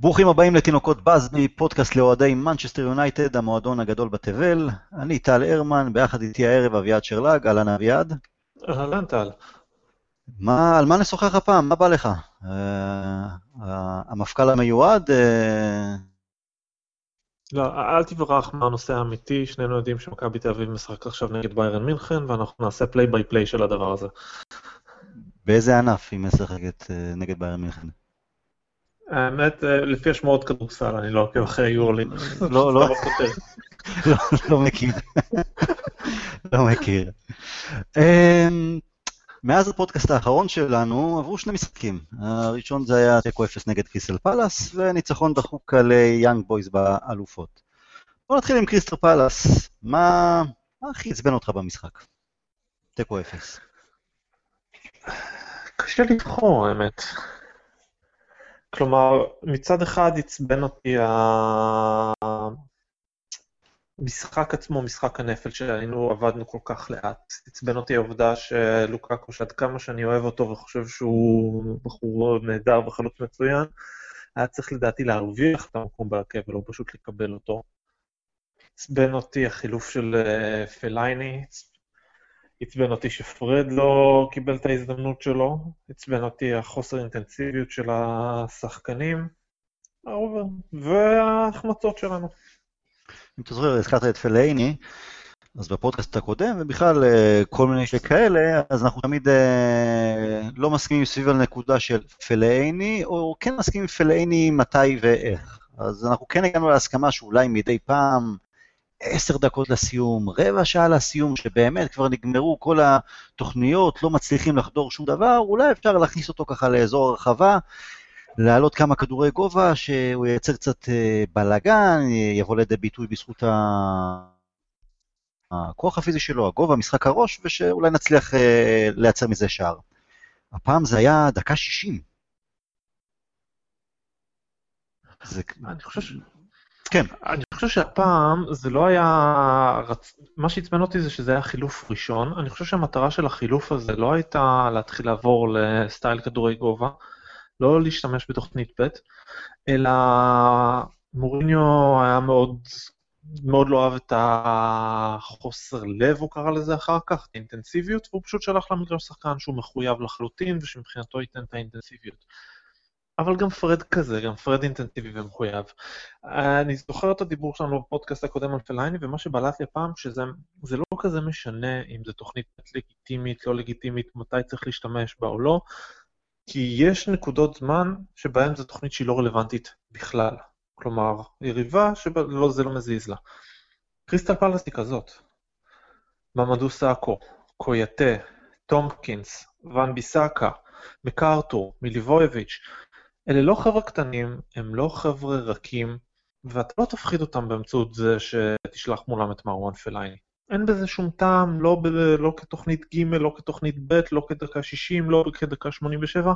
ברוכים הבאים לתינוקות באזבי, פודקאסט לאוהדי מנצ'סטר יונייטד, המועדון הגדול בתבל. אני טל הרמן, ביחד איתי הערב אביעד שרלג, אהלן אביעד. אהלן טל. מה, על מה נשוחח הפעם? מה בא לך? אה, המפכ"ל המיועד? אה... לא, אל תברח מהנושא האמיתי, שנינו יודעים שמכבי תל אביב משחק עכשיו נגד ביירן מינכן, ואנחנו נעשה play by play של הדבר הזה. באיזה ענף היא משחקת אה, נגד ביירן מינכן? האמת, אה, לפי השמועות כדורסל, אני לא עוקב אחרי יורוליג. לא, לא, לא, לא מכיר. לא מכיר. אמ, מאז הפודקאסט האחרון שלנו עברו שני משחקים. הראשון זה היה תיקו 0 נגד קריסטל פאלאס, וניצחון דחוק על יאנג בויז באלופות. בוא נתחיל עם קריסטל פאלאס. מה הכי עצבן אותך במשחק? תיקו 0. קשה לבחור, האמת. כלומר, מצד אחד עצבן אותי המשחק עצמו, משחק הנפל שהיינו, עבדנו כל כך לאט. עצבן אותי העובדה שלוקקו, שעד כמה שאני אוהב אותו וחושב שהוא בחור נהדר וחלוץ מצוין, היה צריך לדעתי להרוויח את המקום בהרכב ולא פשוט לקבל אותו. עצבן אותי החילוף של אה, פלייני, עצבן אותי שפרד לא קיבל את ההזדמנות שלו, עצבן אותי החוסר אינטנסיביות של השחקנים, וההחמצות שלנו. אם אתה זוכר, הזכרת את פלאיני, אז בפודקאסט הקודם, ובכלל אה, כל מיני כאלה, אז אנחנו תמיד אה, לא מסכימים סביב הנקודה של פלאיני, או כן מסכימים עם פלאיני מתי ואיך. אז אנחנו כן הגענו להסכמה שאולי מדי פעם עשר דקות לסיום, רבע שעה לסיום, שבאמת כבר נגמרו כל התוכניות, לא מצליחים לחדור שום דבר, אולי אפשר להכניס אותו ככה לאזור הרחבה, להעלות כמה כדורי גובה, שהוא ייצר קצת אה, בלאגן, יבוא לידי ביטוי בזכות הכוח הפיזי שלו, הגובה, משחק הראש, ושאולי נצליח אה, לייצר מזה שער. הפעם זה היה דקה שישים. זה... אני חושב ש... כן. אני חושב שהפעם זה לא היה... מה שעצבן אותי זה שזה היה חילוף ראשון. אני חושב שהמטרה של החילוף הזה לא הייתה להתחיל לעבור לסטייל כדורי גובה, לא להשתמש בתוכנית ב', אלא מוריניו היה מאוד, מאוד לא אהב את החוסר לב, הוא קרא לזה אחר כך, את האינטנסיביות, והוא פשוט שלח למגרש שחקן שהוא מחויב לחלוטין ושמבחינתו ייתן את האינטנסיביות. אבל גם פרד כזה, גם פרד אינטנסיבי ומחויב. אני זוכר את הדיבור שלנו בפודקאסט הקודם על פלאייני, ומה שבלט לי הפעם, שזה לא כזה משנה אם זו תוכנית לגיטימית, לא לגיטימית, מתי צריך להשתמש בה או לא, כי יש נקודות זמן שבהן זו תוכנית שהיא לא רלוונטית בכלל. כלומר, יריבה שזה לא, לא מזיז לה. קריסטל פאלאס היא כזאת. ממאדו סאקו, קויאטה, טומפקינס, ואן ביסאקה, מקארטור, מיליבוייביץ', אלה לא חבר'ה קטנים, הם לא חבר'ה רכים, ואתה לא תפחיד אותם באמצעות זה שתשלח מולם את מרואן פלאייני. אין בזה שום טעם, לא, ב, לא כתוכנית ג', לא כתוכנית ב', לא כדקה 60, לא כדקה 87.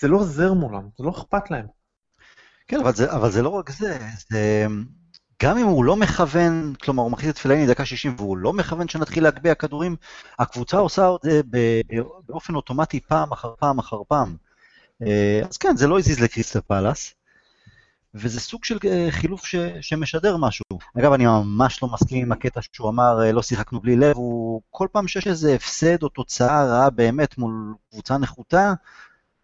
זה לא עוזר מולם, זה לא אכפת להם. כן, אבל זה, אבל זה לא רק זה, זה... גם אם הוא לא מכוון, כלומר הוא מכניס את פלאייני דקה 60 והוא לא מכוון שנתחיל להגביה כדורים, הקבוצה עושה את זה באופן אוטומטי פעם אחר פעם אחר פעם. אה, אז כן, זה לא הזיז לקריסטל פלאס, וזה סוג של אה, חילוף ש, שמשדר משהו. אגב, אני ממש לא מסכים עם הקטע שהוא אמר, אה, לא שיחקנו בלי לב, הוא כל פעם שיש איזה הפסד או תוצאה רעה באמת מול קבוצה נחותה,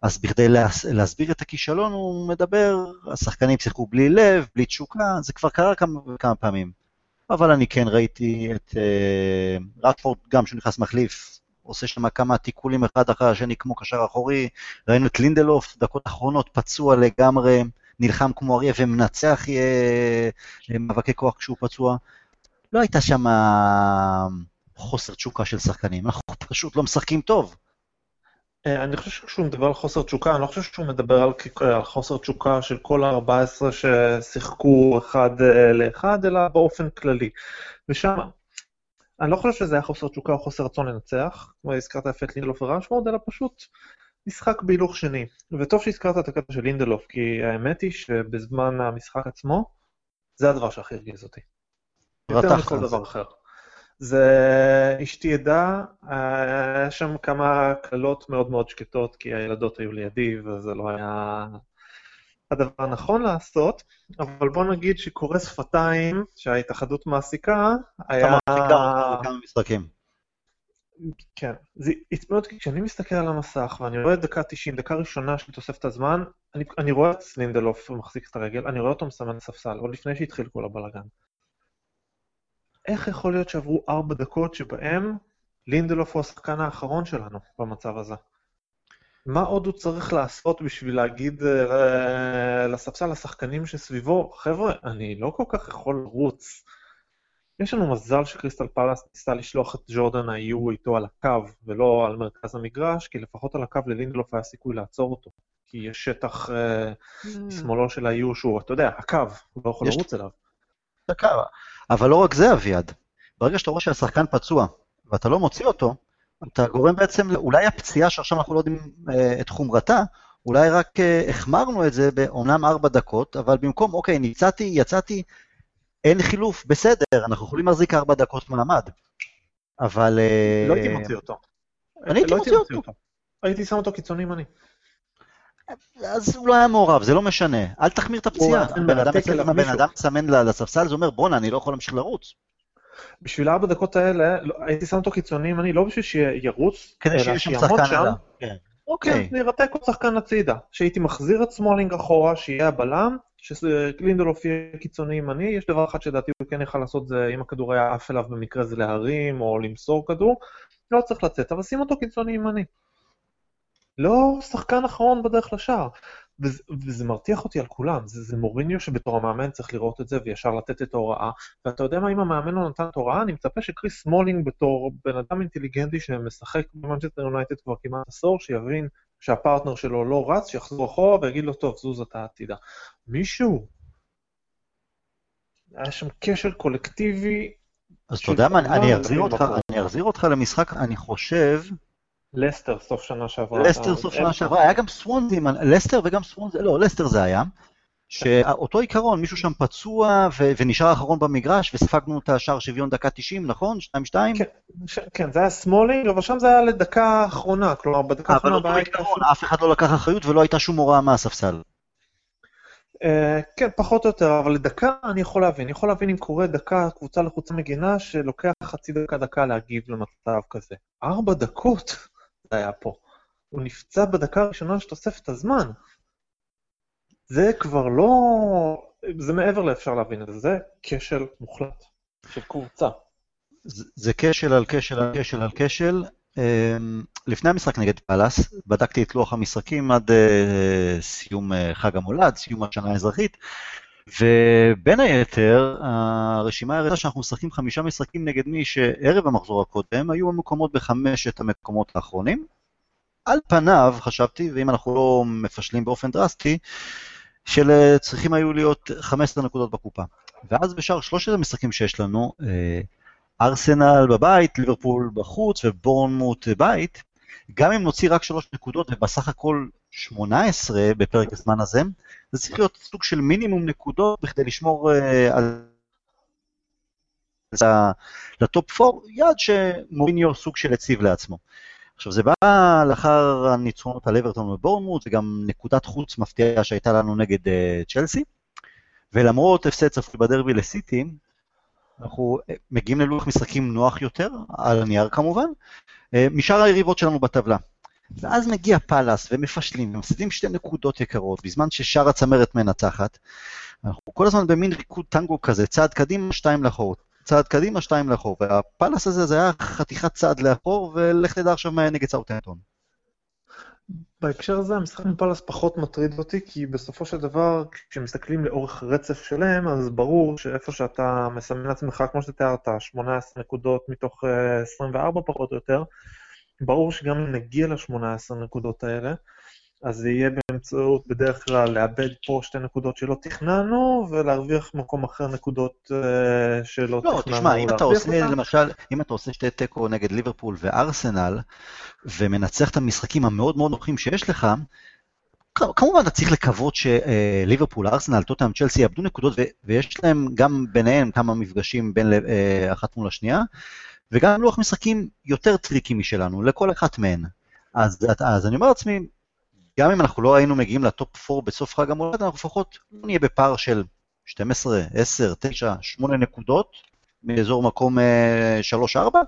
אז בכדי להס, להסביר את הכישלון הוא מדבר, השחקנים שיחקו בלי לב, בלי תשוקה, זה כבר קרה כמה, כמה פעמים. אבל אני כן ראיתי את uh, רטפורד, גם שהוא נכנס מחליף, עושה שם כמה תיקולים אחד אחר השני כמו קשר אחורי, ראינו את לינדלוף, דקות אחרונות פצוע לגמרי, נלחם כמו אריה ומנצח אה, מאבקי כוח כשהוא פצוע. לא הייתה שם חוסר תשוקה של שחקנים, אנחנו פשוט לא משחקים טוב. אה, אני חושב שכשהוא מדבר על חוסר תשוקה, אני לא חושב שהוא מדבר על, על חוסר תשוקה של כל ה-14 ששיחקו אחד אה, לאחד, אלא באופן כללי. ושם, אני לא חושב שזה היה חוסר תשוקה או חוסר רצון לנצח, כמו הזכרת יפה את לינדלוף וראשוורד, אלא פשוט משחק בהילוך שני. וטוב שהזכרת את הקטע של לינדלוף, כי האמת היא שבזמן המשחק עצמו, זה הדבר שהכי הרגיז אותי. יותר מכל דבר אחר. זה אשתי עדה, היה שם כמה קללות מאוד מאוד שקטות, כי הילדות היו לידי, וזה לא היה... הדבר הנכון לעשות, אבל בוא נגיד שקורא שפתיים שההתאחדות מעסיקה, היה... כמה משחקים. כן, זה אותי כשאני מסתכל על המסך ואני רואה דקה 90, דקה ראשונה של תוספת הזמן, אני, אני רואה את סלינדלוף מחזיק את הרגל, אני רואה אותו מסמן ספסל, עוד לפני שהתחיל כל הבלאגן. איך יכול להיות שעברו ארבע דקות שבהם לינדלוף הוא השחקן האחרון שלנו במצב הזה? מה עוד הוא צריך לעשות בשביל להגיד uh, לספסל השחקנים שסביבו, חבר'ה, אני לא כל כך יכול לרוץ. יש לנו מזל שקריסטל פלאס ניסה לשלוח את ג'ורדן היו איתו על הקו ולא על מרכז המגרש, כי לפחות על הקו ללינדלוף היה סיכוי לעצור אותו. כי יש שטח uh, שמאלו של היו שהוא, אתה יודע, הקו, הוא לא יכול לרוץ אליו. הקו, אבל לא רק זה, אביעד. ברגע שאתה רואה שהשחקן פצוע ואתה לא מוציא אותו, אתה גורם בעצם, אולי הפציעה שעכשיו אנחנו לא יודעים אה, את חומרתה, אולי רק אה, החמרנו את זה באומנם ארבע דקות, אבל במקום, אוקיי, ניצאתי, יצאתי, אין חילוף, בסדר, אנחנו יכולים להחזיק ארבע דקות מעמד. אבל... לא הייתי מוציא אותו. אני הייתי לא מוציא אותו. הייתי שם אותו קיצוני ימני. אז הוא לא היה מעורב, זה לא משנה. אל תחמיר את הפציעה. בן אדם מסמן לספסל, זה אומר, בואנה, אני לא יכול להמשיך לרוץ. בשביל ארבע דקות האלה, לא, הייתי שם אותו קיצוני ימני, לא בשביל שירוץ, אלא שיעמוד שם. כן. אוקיי, נרתק עוד שחקן הצידה. שהייתי מחזיר את סמולינג אחורה, שיהיה הבלם, שלינדלוף יהיה קיצוני ימני, יש דבר אחד שלדעתי הוא כן יכל לעשות זה, אם הכדור היה עף אליו במקרה זה להרים או למסור כדור, לא צריך לצאת, אבל שים אותו קיצוני ימני. לא שחקן אחרון בדרך לשער. וזה, וזה מרתיח אותי על כולם, זה, זה מוריניו שבתור המאמן צריך לראות את זה וישר לתת את ההוראה, ואתה יודע מה, אם המאמן לא נתן את ההוראה, אני מצפה שקריס סמולינג בתור בן אדם אינטליגנטי שמשחק במנצ'סטר יונייטד כבר כמעט עשור, שיבין שהפרטנר שלו לא רץ, שיחזור אחורה ויגיד לו, טוב, זוז אתה הצידה. מישהו, היה שם כשל קולקטיבי. אז אתה יודע מה, אני אחזיר אותך, אני אחזיר אותך למשחק, אני חושב, לסטר סוף שנה שעברה. לסטר סוף שנה שעברה, היה גם סוונזי, לסטר וגם סוונזי, לא, לסטר זה היה. שאותו עיקרון, מישהו שם פצוע ו- ונשאר אחרון במגרש, וספגנו את השער שוויון דקה 90, נכון? 2-2? כן, ש- כן, זה היה סמולינג, אבל שם זה היה לדקה אחרונה, כלומר, בדקה האחרונה... אבל אותו עיקרון, אף אחד לא לקח אחריות ולא הייתה שום הוראה מהספסל. Uh, כן, פחות או יותר, אבל לדקה אני יכול להבין. אני יכול להבין אם קורה דקה, קבוצה לחוצה מגינה, שלוקח חצי דקה, דקה להגיב למצב כזה. ארבע דקות? היה פה. הוא נפצע בדקה הראשונה של תוספת הזמן. זה כבר לא... זה מעבר לאפשר להבין את זה, זה כשל מוחלט של קבוצה. זה, זה כשל על כשל על כשל על כשל. אמ, לפני המשחק נגד פאלאס, בדקתי את לוח המשחקים עד uh, סיום uh, חג המולד, סיום השנה האזרחית, ובין היתר, הרשימה הראתה שאנחנו משחקים חמישה משחקים נגד מי שערב המחזור הקודם היו המקומות בחמשת המקומות האחרונים. על פניו, חשבתי, ואם אנחנו לא מפשלים באופן דרסטי, שצריכים היו להיות 15 נקודות בקופה. ואז בשאר שלושת המשחקים שיש לנו, אה, ארסנל בבית, ליברפול בחוץ ובורנמוט בית, גם אם נוציא רק שלוש נקודות ובסך הכל 18 בפרק הזמן הזה, זה צריך להיות סוג של מינימום נקודות בכדי לשמור uh, על לטופ 4, יעד שמוריניו סוג של הציב לעצמו. עכשיו זה בא לאחר הניצחונות על אברטון ובורנמוט וגם נקודת חוץ מפתיעה שהייתה לנו נגד uh, צ'לסי, ולמרות הפסד צפוי בדרבי לסיטי, אנחנו אה, מגיעים ללוח משחקים נוח יותר, על הנייר כמובן, משאר היריבות שלנו בטבלה. ואז מגיע פאלאס ומפשלים ומפסידים שתי נקודות יקרות, בזמן ששאר הצמרת מנצחת. אנחנו כל הזמן במין ריקוד טנגו כזה, צעד קדימה, שתיים לאחור, צעד קדימה, שתיים לאחור, והפאלאס הזה זה היה חתיכת צעד לאחור, ולך תדע עכשיו מה נגד סאוטנטון. בהקשר הזה המשחק עם פאלאס פחות מטריד אותי, כי בסופו של דבר, כשמסתכלים לאורך רצף שלם, אז ברור שאיפה שאתה מסמן לעצמך, כמו שתיארת, 18 נקודות מתוך 24 אה, פחות או יותר, ברור שגם אם נגיע ל-18 נקודות האלה, אז זה יהיה באמצעות, בדרך כלל, לאבד פה שתי נקודות שלא תכננו, ולהרוויח במקום אחר נקודות uh, שלא לא, תכננו. לא, תשמע, אם אתה עושה, אותם. למשל, אם אתה עושה שתי תיקו נגד ליברפול וארסנל, ומנצח את המשחקים המאוד מאוד נוחים שיש לך, כמובן אתה צריך לקוות שליברפול, ארסנל, טוטנהאם, צ'לסי יאבדו נקודות, ויש להם גם ביניהם כמה מפגשים בין אה, אחת מול השנייה, וגם לוח משחקים יותר טריקי משלנו, לכל אחת מהן. אז, אז אני אומר לעצמי, גם אם אנחנו לא היינו מגיעים לטופ 4 בסוף חג המולד, אנחנו לפחות לא נהיה בפער של 12, 10, 9, 8 נקודות, מאזור מקום 3-4, אה,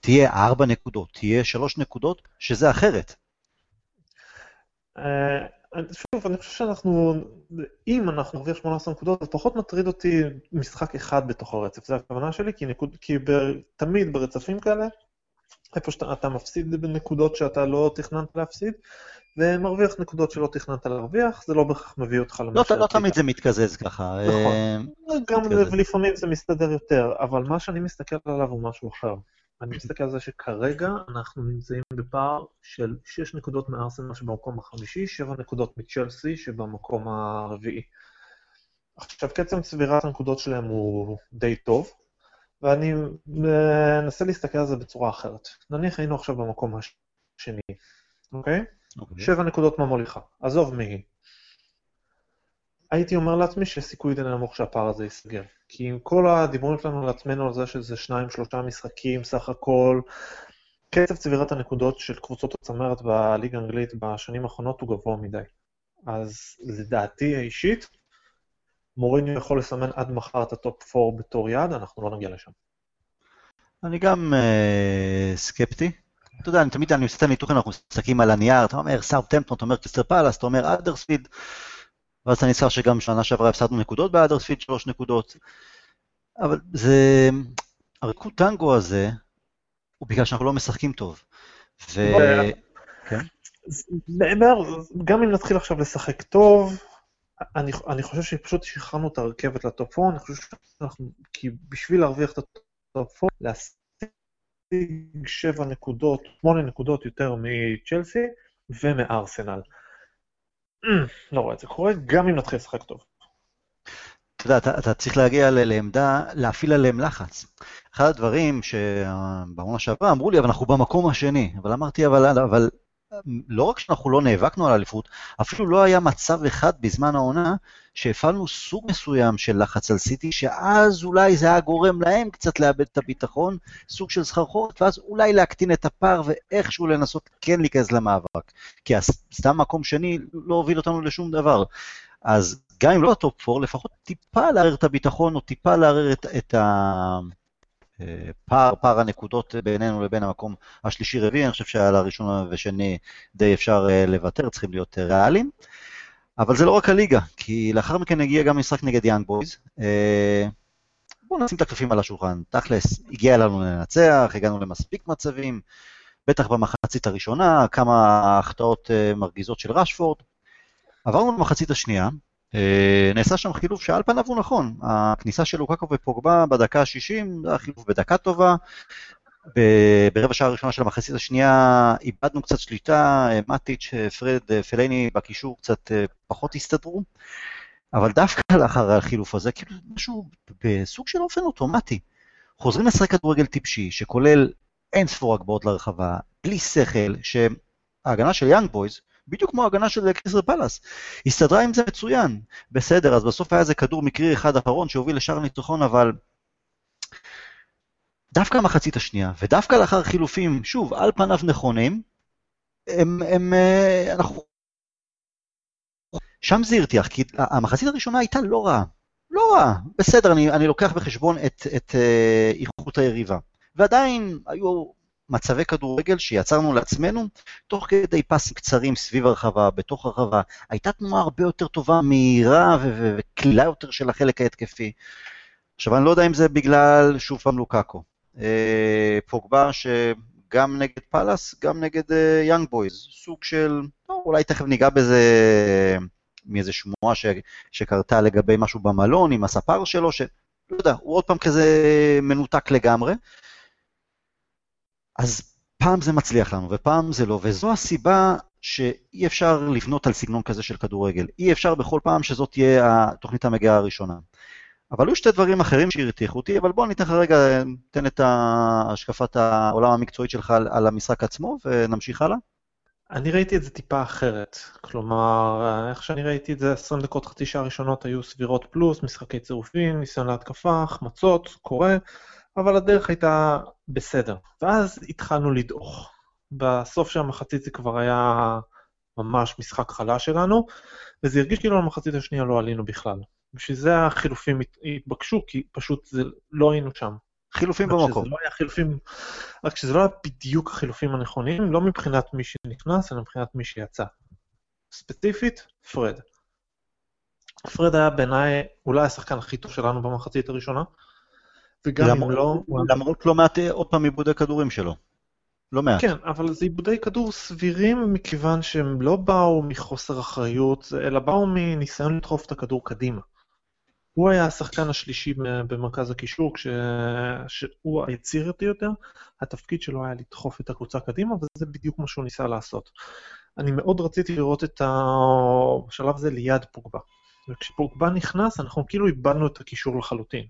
תהיה 4 נקודות, תהיה 3 נקודות, שזה אחרת. אה, שוב, אני חושב שאנחנו, אם אנחנו נרוויח 18 נקודות, אז פחות מטריד אותי משחק אחד בתוך הרצף, זו הכוונה שלי, כי, נקוד, כי ב, תמיד ברצפים כאלה, איפה שאתה מפסיד בנקודות שאתה לא תכננת להפסיד, ומרוויח נקודות שלא תכננת להרוויח, זה לא בהכרח מביא אותך למה לא, לא תמיד זה מתקזז ככה. נכון, אה, גם ולפעמים זה מסתדר יותר, אבל מה שאני מסתכל עליו הוא משהו אחר. אני מסתכל על זה שכרגע אנחנו נמצאים בפער של 6 נקודות מארסנל שבמקום החמישי, 7 נקודות מצ'לסי שבמקום הרביעי. עכשיו, קצב צבירת הנקודות שלהם הוא די טוב, ואני מנסה להסתכל על זה בצורה אחרת. נניח היינו עכשיו במקום השני, אוקיי? Okay. אוקיי. 7 נקודות מהמוליכה, עזוב מי היא. הייתי אומר לעצמי שיש סיכוי די נמוך שהפער הזה ייסגר. כי עם כל הדיבורים שלנו על עצמנו על זה שזה שניים, שלושה משחקים סך הכל, קצב צבירת הנקודות של קבוצות הצמרת בליגה האנגלית בשנים האחרונות הוא גבוה מדי. אז לדעתי האישית, מוריניו יכול לסמן עד מחר את הטופ 4 בתור יעד, אנחנו לא נגיע לשם. אני גם uh, סקפטי. אתה יודע, אני תמיד, אני עושה את הניתוחים, אנחנו מסתכלים על הנייר, אתה אומר סאות'המפטון, אתה אומר קריסטל פאלאס, אתה אומר האדרספילד. ואז אני נזכר שגם שנה שעברה הפסדנו נקודות בהאדרספילד, שלוש נקודות. אבל זה... הריקוד טנגו הזה, הוא בגלל שאנחנו לא משחקים טוב. ו... כן? נאמר, גם אם נתחיל עכשיו לשחק טוב, אני, אני חושב שפשוט שחררנו את הרכבת לטופ 4, אני חושב שאנחנו, כי בשביל להרוויח את הטופ 4, להשיג 7 נקודות, 8 נקודות יותר מצ'לסי ומארסנל. לא רואה את זה קורה, גם אם נתחיל לשחק טוב. אתה יודע, אתה, אתה צריך להגיע לעמדה, להפעיל עליהם לחץ. אחד הדברים שבעונה שעברה אמרו לי, אבל אנחנו במקום השני. אבל אמרתי, אבל, אבל לא רק שאנחנו לא נאבקנו על אליפות, אפילו לא היה מצב אחד בזמן העונה שהפעלנו סוג מסוים של לחץ על סיטי, שאז אולי זה היה גורם להם קצת לאבד את הביטחון, סוג של סחרחורת, ואז אולי להקטין את הפער ואיכשהו לנסות כן להיכנס למאבק. כי סתם מקום שני לא הוביל אותנו לשום דבר. אז גם אם לא ה top 4, לפחות טיפה לערער את הביטחון, או טיפה לערער את, את ה... פער, פער הנקודות בינינו לבין המקום השלישי-רביעי, אני חושב שעל הראשון ושני די אפשר אה, לוותר, צריכים להיות אה, ריאליים. אבל זה לא רק הליגה, כי לאחר מכן הגיע גם משחק נגד יאנג בויז. אה, בואו נשים את הקלפים על השולחן. תכלס, הגיע לנו לנצח, הגענו למספיק מצבים, בטח במחצית הראשונה, כמה החטאות מרגיזות של רשפורד. עברנו למחצית השנייה, אה, נעשה שם חילוף שעל פניו הוא נכון, הכניסה של לוקקו ופוגבה בדקה ה-60, זה היה חילוף בדקה טובה, ברבע שעה הראשונה של המחצית השנייה איבדנו קצת שליטה, אה, מאטיץ', אה, פרד, פלאיני בקישור קצת פחות הסתדרו, אבל דווקא לאחר החילוף הזה, כאילו משהו בסוג של אופן אוטומטי. חוזרים לשחק כדורגל טיפשי, שכולל אין ספור הגבהות לרחבה, בלי שכל, שההגנה של יאנג בויז, בדיוק כמו ההגנה של קריסטל פאלאס. הסתדרה עם זה מצוין. בסדר, אז בסוף היה איזה כדור מקרי אחד אחרון שהוביל לשער ניצחון, אבל דווקא המחצית השנייה, ודווקא לאחר חילופים, שוב, על פניו נכונים, הם, הם, אה, אנחנו... שם זה הרתיח, כי המחצית הראשונה הייתה לא רעה. לא רעה, בסדר, אני, אני לוקח בחשבון את, את אה, איכות היריבה. ועדיין היו מצבי כדורגל שיצרנו לעצמנו תוך כדי פסים קצרים סביב הרחבה, בתוך הרחבה. הייתה תנועה הרבה יותר טובה, מהירה וקלילה יותר של החלק ההתקפי. עכשיו, אני לא יודע אם זה בגלל, שוב פעם, לוקאקו. אה, פוגבה שגם נגד פאלאס, גם נגד יאנג אה, בויז. סוג של, לא, אולי תכף ניגע בזה מאיזה שמועה ש, שקרתה לגבי משהו במלון עם הספר שלו, שלא יודע, הוא עוד פעם כזה מנותק לגמרי. אז פעם זה מצליח לנו ופעם זה לא, וזו הסיבה שאי אפשר לבנות על סגנון כזה של כדורגל. אי אפשר בכל פעם שזאת תהיה התוכנית המגירה הראשונה. אבל היו שתי דברים אחרים שהרתיחו אותי, אבל בוא ניתן לך רגע, תן את השקפת העולם המקצועית שלך על, על המשחק עצמו ונמשיך הלאה. אני ראיתי את זה טיפה אחרת. כלומר, איך שאני ראיתי את זה, 20 דקות, חצי שעה ראשונות היו סבירות פלוס, משחקי צירופים, ניסיון להתקפה, החמצות, קורה. אבל הדרך הייתה בסדר. ואז התחלנו לדעוך. בסוף של המחצית זה כבר היה ממש משחק חלש שלנו, וזה הרגיש כאילו למחצית השנייה לא עלינו בכלל. בשביל זה החילופים התבקשו, כי פשוט זה, לא היינו שם. חילופים במקום. לא היה חילופים, רק שזה לא היה בדיוק החילופים הנכונים, לא מבחינת מי שנכנס, אלא מבחינת מי שיצא. ספציפית, פרד. פרד היה בעיניי אולי השחקן הכי טוב שלנו במחצית הראשונה, וגם למרות, אם לא... למרות לא מעט עוד פעם עיבודי כדורים שלו. לא מעט. כן, אבל זה עיבודי כדור סבירים מכיוון שהם לא באו מחוסר אחריות, אלא באו מניסיון לדחוף את הכדור קדימה. הוא היה השחקן השלישי במרכז הקישור, כשהוא היצירתי יותר, התפקיד שלו היה לדחוף את הקבוצה קדימה, וזה בדיוק מה שהוא ניסה לעשות. אני מאוד רציתי לראות את השלב הזה ליד פוגבה. וכשפוגבה נכנס, אנחנו כאילו איבדנו את הקישור לחלוטין.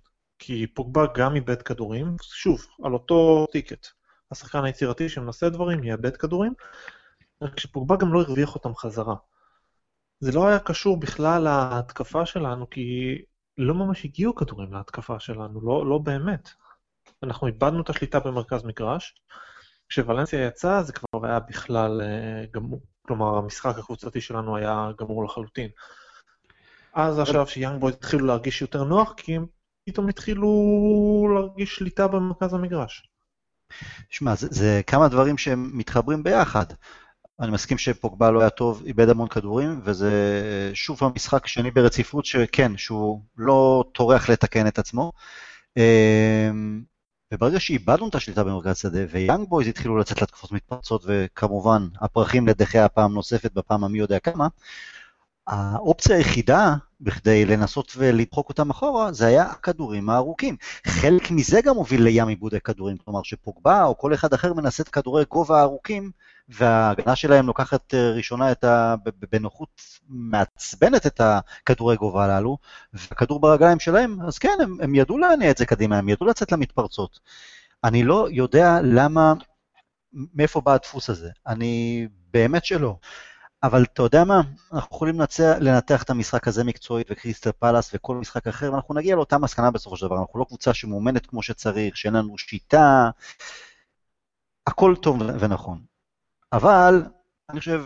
כי פוגבה גם איבד כדורים, שוב, על אותו טיקט. השחקן היצירתי שמנסה דברים, יאבד כדורים, רק שפוגבה גם לא הרוויח אותם חזרה. זה לא היה קשור בכלל להתקפה שלנו, כי לא ממש הגיעו כדורים להתקפה שלנו, לא, לא באמת. אנחנו איבדנו את השליטה במרכז מגרש. כשוולנסיה יצא זה כבר היה בכלל uh, גמור, כלומר המשחק הקבוצתי שלנו היה גמור לחלוטין. אז השלב שיאנג בוי התחילו להרגיש יותר נוח, כי הם פתאום התחילו להרגיש שליטה במרכז המגרש. שמע, זה, זה כמה דברים שהם מתחברים ביחד. אני מסכים שפוגבה לא היה טוב, איבד המון כדורים, וזה שוב המשחק שני ברציפות שכן, שהוא לא טורח לתקן את עצמו. אמ, וברגע שאיבדנו את השליטה במרכז שדה, ויאנג בויז התחילו לצאת לתקופות מתפרצות, וכמובן, הפרחים לדחי הפעם נוספת בפעם המי יודע כמה, האופציה היחידה בכדי לנסות ולדחוק אותם אחורה, זה היה הכדורים הארוכים. חלק מזה גם הוביל לים עיבודי כדורים, כלומר שפוגבה או כל אחד אחר מנסה את כדורי גובה הארוכים, וההגנה שלהם לוקחת אה, ראשונה את ה... בנוחות מעצבנת את הכדורי גובה הללו, והכדור ברגליים שלהם, אז כן, הם, הם ידעו להניע את זה קדימה, הם ידעו לצאת למתפרצות. אני לא יודע למה, מאיפה בא הדפוס הזה. אני באמת שלא. אבל אתה יודע מה, אנחנו יכולים לנצח, לנתח את המשחק הזה מקצועית וקריסטל פלאס וכל משחק אחר, ואנחנו נגיע לאותה מסקנה בסופו של דבר, אנחנו לא קבוצה שמאומנת כמו שצריך, שאין לנו שיטה, הכל טוב ונכון. אבל אני חושב,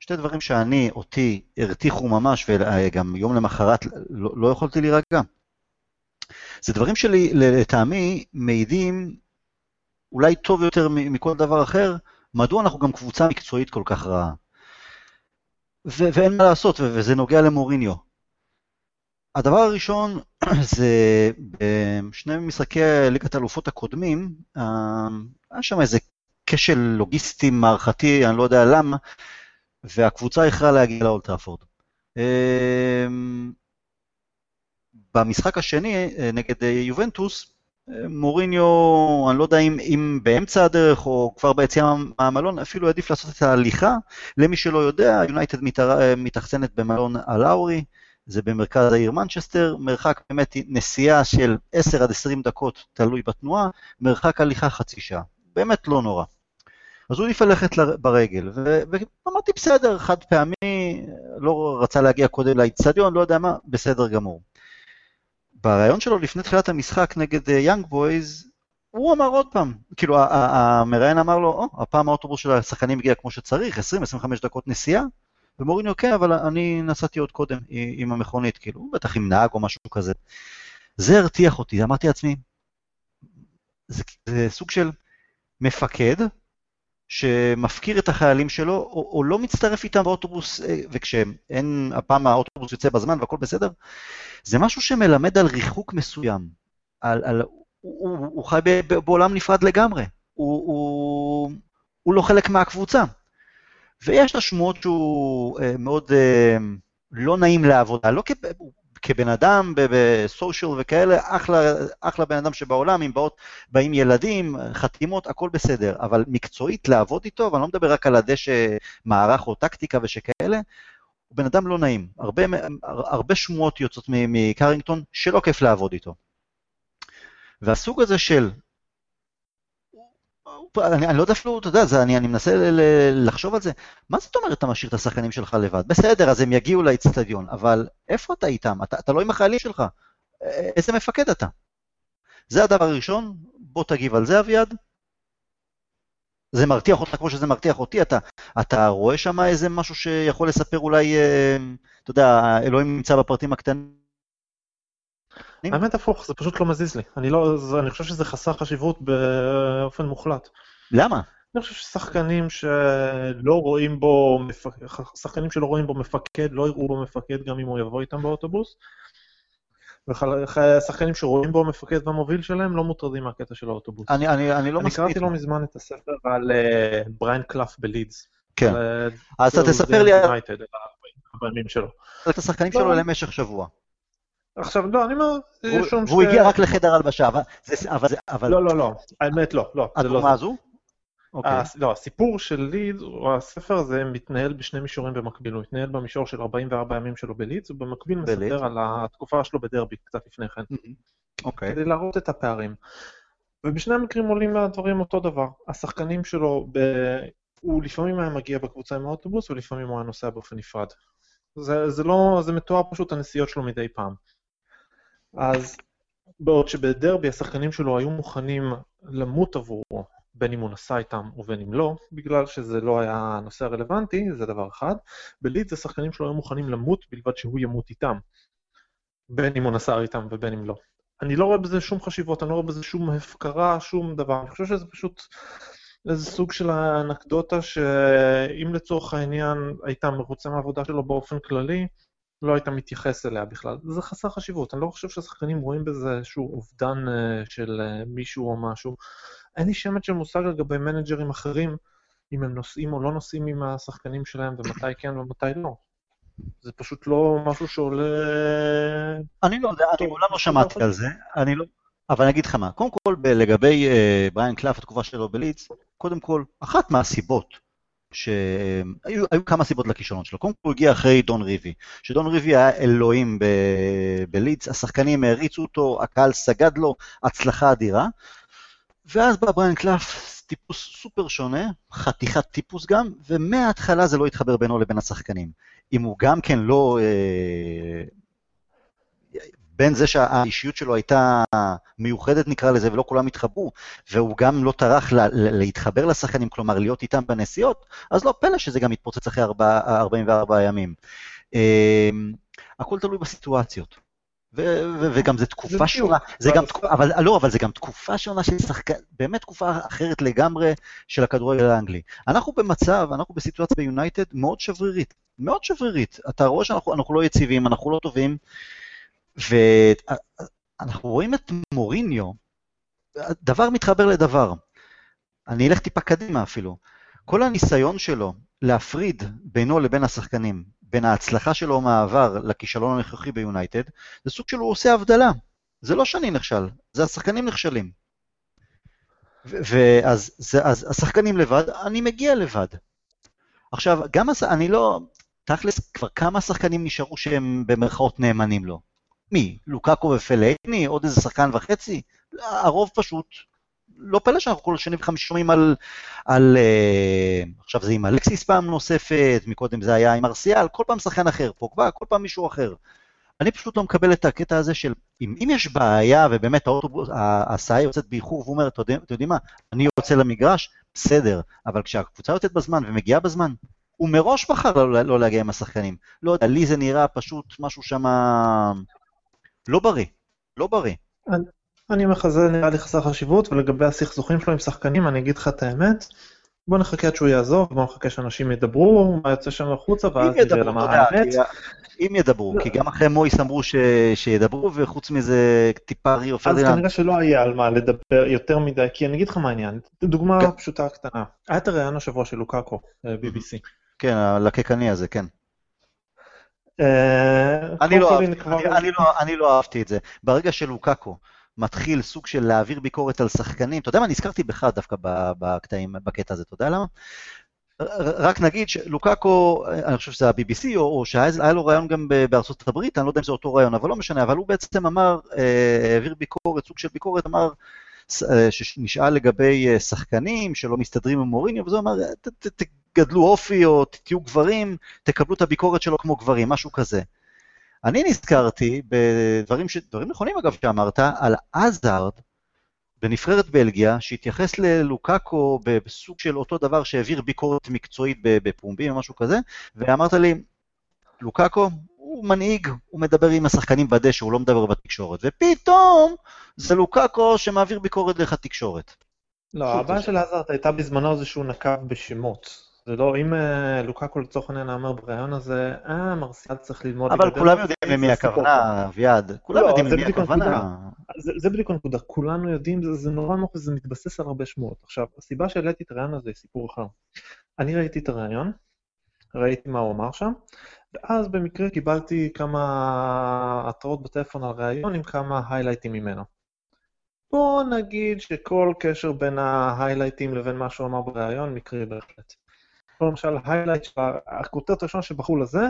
שתי דברים שאני, אותי, הרתיחו ממש, וגם יום למחרת לא, לא יכולתי להירגע. זה דברים שלי, לטעמי, מעידים אולי טוב יותר מכל דבר אחר, מדוע אנחנו גם קבוצה מקצועית כל כך רעה. ו- ואין מה לעשות, וזה נוגע למוריניו. הדבר הראשון זה בשני משחקי ליגת האלופות הקודמים, אה, היה שם איזה כשל לוגיסטי מערכתי, אני לא יודע למה, והקבוצה איחרה להגיע לאולטראפורד. אה, במשחק השני אה, נגד יובנטוס, מוריניו, אני לא יודע אם, אם באמצע הדרך או כבר ביציאה מהמלון, אפילו העדיף לעשות את ההליכה. למי שלא יודע, יונייטד מתאכסנת במלון הלאורי, זה במרכז העיר מנצ'סטר, מרחק באמת נסיעה של 10 עד 20 דקות, תלוי בתנועה, מרחק הליכה חצי שעה. באמת לא נורא. אז הוא העדיף ללכת ברגל, ואמרתי בסדר, חד פעמי, לא רצה להגיע קודם לאיצטדיון, לא יודע מה, בסדר גמור. בריאיון שלו לפני תחילת המשחק נגד יאנג אה, בויז, הוא אמר עוד פעם, כאילו המראיין אמר לו, או, הפעם האוטובוס של השחקנים הגיע כמו שצריך, 20-25 דקות נסיעה, ומוריניו כן, אבל אני נסעתי עוד קודם עם המכונית, כאילו, בטח עם נהג או משהו כזה. זה הרתיח אותי, אמרתי לעצמי, זה, זה סוג של מפקד שמפקיר את החיילים שלו, או, או לא מצטרף איתם באוטובוס, אה, וכשאין, הפעם האוטובוס יוצא בזמן והכל בסדר, זה משהו שמלמד על ריחוק מסוים. על, על, הוא, הוא, הוא חי בעולם נפרד לגמרי, הוא, הוא, הוא לא חלק מהקבוצה. ויש את השמועות שהוא אה, מאוד אה, לא נעים לעבודה, לא כ... כבן אדם בסושיאל וכאלה, אחלה, אחלה בן אדם שבעולם, אם באות, באים ילדים, חתימות, הכל בסדר, אבל מקצועית לעבוד איתו, ואני לא מדבר רק על הדשא מערך או טקטיקה ושכאלה, הוא בן אדם לא נעים. הרבה, הרבה שמועות יוצאות מקרינגטון שלא כיף לעבוד איתו. והסוג הזה של אני, אני לא יודע אפילו, אתה יודע, זה, אני, אני מנסה ל, ל, לחשוב על זה. מה זאת אומרת אתה משאיר את השחקנים שלך לבד? בסדר, אז הם יגיעו לאצטדיון, אבל איפה אתה איתם? אתה, אתה לא עם החיילים שלך. איזה מפקד אתה? זה הדבר הראשון, בוא תגיב על זה, אביעד. זה מרתיח אותך כמו שזה מרתיח אותי, אתה, אתה רואה שם איזה משהו שיכול לספר אולי, אה, אתה יודע, אלוהים נמצא בפרטים הקטנים? האמת הפוך, זה פשוט לא מזיז לי. אני, לא, זה, אני חושב שזה חסר חשיבות באופן מוחלט. למה? אני חושב ששחקנים שלא רואים בו, שחקנים שלא רואים בו מפקד, לא יראו בו מפקד גם אם הוא יבוא איתם באוטובוס. ושחקנים שרואים בו המפקד והמוביל שלהם לא מוטרדים מהקטע של האוטובוס. אני, אני, אני לא מסכים. אני קראתי לא מזמן את הספר על uh, בריין קלף בלידס. כן. על, אז אתה תספר לי... על הבעלים שלו. את השחקנים שלו למשך שבוע. עכשיו, לא, אני אומר, שום ש... והוא הגיע רק לחדר הלבשה, אבל... לא, לא, לא, האמת לא, לא. הדוגמה הזו? אוקיי. לא, הסיפור של לידס, או הספר הזה, מתנהל בשני מישורים במקביל. הוא מתנהל במישור של 44 ימים שלו בלידס, ובמקביל מספר על התקופה שלו בדרבי קצת לפני כן. אוקיי. כדי להראות את הפערים. ובשני המקרים עולים מהדברים אותו דבר. השחקנים שלו, ב... הוא לפעמים היה מגיע בקבוצה עם האוטובוס, ולפעמים הוא היה נוסע באופן נפרד. זה, זה לא, זה מתואר פשוט הנסיעות שלו מדי פעם. אז בעוד שבדרבי השחקנים שלו היו מוכנים למות עבורו, בין אם הוא נסע איתם ובין אם לא, בגלל שזה לא היה הנושא הרלוונטי, זה דבר אחד. בלידס השחקנים שלו היו מוכנים למות בלבד שהוא ימות איתם, בין אם הוא נסע איתם ובין אם לא. אני לא רואה בזה שום חשיבות, אני לא רואה בזה שום הפקרה, שום דבר. אני חושב שזה פשוט איזה סוג של אנקדוטה שאם לצורך העניין היית מרוצה מהעבודה שלו באופן כללי, לא היית מתייחס אליה בכלל. זה חסר חשיבות, אני לא חושב שהשחקנים רואים בזה איזשהו אובדן אה, של אה, מישהו או משהו. אין לי שמץ של מושג לגבי מנג'רים אחרים, אם הם נוסעים או לא נוסעים עם השחקנים שלהם, ומתי כן ומתי לא. זה פשוט לא משהו שעולה... אני לא יודע, אני מעולם לא שמעתי על זה, אני לא... אבל אני אגיד לך מה, קודם כל לגבי uh, בריאן קלף, התקופה שלו בלידס, קודם כל, אחת מהסיבות, שהיו היו כמה סיבות לכישלון שלו. קודם כל הוא הגיע אחרי דון ריבי, שדון ריבי היה אלוהים בלידס, השחקנים העריצו אותו, הקהל סגד לו, הצלחה אדירה, ואז בא בריין קלף, טיפוס סופר שונה, חתיכת טיפוס גם, ומההתחלה זה לא התחבר בינו לבין השחקנים. אם הוא גם כן לא... אה, בין זה שהאישיות שלו הייתה מיוחדת נקרא לזה, ולא כולם התחברו, והוא גם לא טרח לה, להתחבר לשחקנים, כלומר להיות איתם בנסיעות, אז לא פלא שזה גם יתפוצץ אחרי 4, 44 ימים. אה, הכל תלוי בסיטואציות. וגם זו תקופה שונה, זה גם תקופה, אבל לא, אבל זה גם תקופה שונה של שחקן, באמת תקופה אחרת לגמרי של הכדורגל האנגלי. אנחנו במצב, אנחנו בסיטואציה ביונייטד מאוד שברירית, מאוד שברירית. אתה רואה שאנחנו לא יציבים, אנחנו לא טובים, ואנחנו רואים את מוריניו, דבר מתחבר לדבר. אני אלך טיפה קדימה אפילו. כל הניסיון שלו להפריד בינו לבין השחקנים, בין ההצלחה שלו מהעבר לכישלון הנוכחי ביונייטד, זה סוג של הוא עושה הבדלה. זה לא שאני נכשל, זה השחקנים נכשלים. ואז אז השחקנים לבד, אני מגיע לבד. עכשיו, גם, הס... אני לא, תכלס, כבר כמה שחקנים נשארו שהם במרכאות נאמנים לו? מי? לוקאקו ופלייני? עוד איזה שחקן וחצי? הרוב פשוט לא פלא שאנחנו כל שני וחמישי שומעים על, על uh, עכשיו זה עם אלקסיס פעם נוספת, מקודם זה היה עם ארסיאל, כל פעם שחקן אחר, פוגבה, כל פעם מישהו אחר. אני פשוט לא מקבל את הקטע הזה של, אם, אם יש בעיה ובאמת האוטובוס, ההסעה יוצאת באיחור והוא אומר, אתם יודעים מה, אני יוצא למגרש, בסדר, אבל כשהקבוצה יוצאת בזמן ומגיעה בזמן, הוא מראש בחר לא, לא להגיע עם השחקנים. לא יודע, לי זה נראה פשוט משהו שם לא בריא, לא בריא. אני אומר לך, זה נראה לי חסר חשיבות, ולגבי הסכסוכים שלו עם שחקנים, אני אגיד לך את האמת, בוא נחכה עד שהוא יעזוב, בוא נחכה שאנשים ידברו, מה יוצא שם החוצה, ואז נראה למה האמת. אם ידברו, כי גם אחרי מויס אמרו שידברו, וחוץ מזה טיפה ריו פרדיננד. אז כנראה שלא היה על מה לדבר יותר מדי, כי אני אגיד לך מה העניין, דוגמה כן. פשוטה קטנה. היה את הראיון השבוע של לוקאקו, אה, BBC. כן, הלקקני הזה, כן. אה, לא לא- אני לא אהבתי את זה. ברגע שלוקאקו מתחיל סוג של להעביר ביקורת על שחקנים. אתה יודע מה, נזכרתי בך דווקא בקטעים, בקטע הזה, אתה יודע למה? רק נגיד שלוקאקו, אני חושב שזה ה-BBC, או, או שהיה לו רעיון גם בארצות הברית, אני לא יודע אם זה אותו רעיון, אבל לא משנה, אבל הוא בעצם אמר, אה, העביר ביקורת, סוג של ביקורת, אמר, אה, שנשאל לגבי אה, שחקנים שלא מסתדרים עם מוריניו, וזה אמר, תגדלו אופי או תהיו גברים, תקבלו את הביקורת שלו כמו גברים, משהו כזה. אני נזכרתי בדברים ש... דברים נכונים אגב שאמרת, על עזארד, בנבחרת בלגיה, שהתייחס ללוקאקו בסוג של אותו דבר שהעביר ביקורת מקצועית בפומבי או משהו כזה, ואמרת לי, לוקאקו הוא מנהיג, הוא מדבר עם השחקנים בדשא, הוא לא מדבר בתקשורת, ופתאום זה לוקאקו שמעביר ביקורת דרך התקשורת. לא, הבעיה של עזרת הייתה בזמנו זה שהוא נקב בשמות. זה לא, אם אה, לוקקו לצורך העניין אומר בריאיון הזה, אה, מרסיאל צריך ללמוד... אבל כולם יודעים למי הכוונה, אביעד. כולם לא, יודעים למי הכוונה. זה בדיוק הנקודה, כולנו יודעים, זה נורא נוח וזה מתבסס על הרבה שמועות. עכשיו, הסיבה שהעליתי את הרעיון הזה היא סיפור אחר. אני ראיתי את הרעיון, ראיתי מה הוא אמר שם, ואז במקרה קיבלתי כמה התראות בטלפון על ראיון עם כמה היילייטים ממנו. בוא נגיד שכל קשר בין ההיילייטים לבין מה שהוא אמר בריאיון מקרי בהחלט. למשל, היילייט של הכותרת הראשונה שבחרו לזה,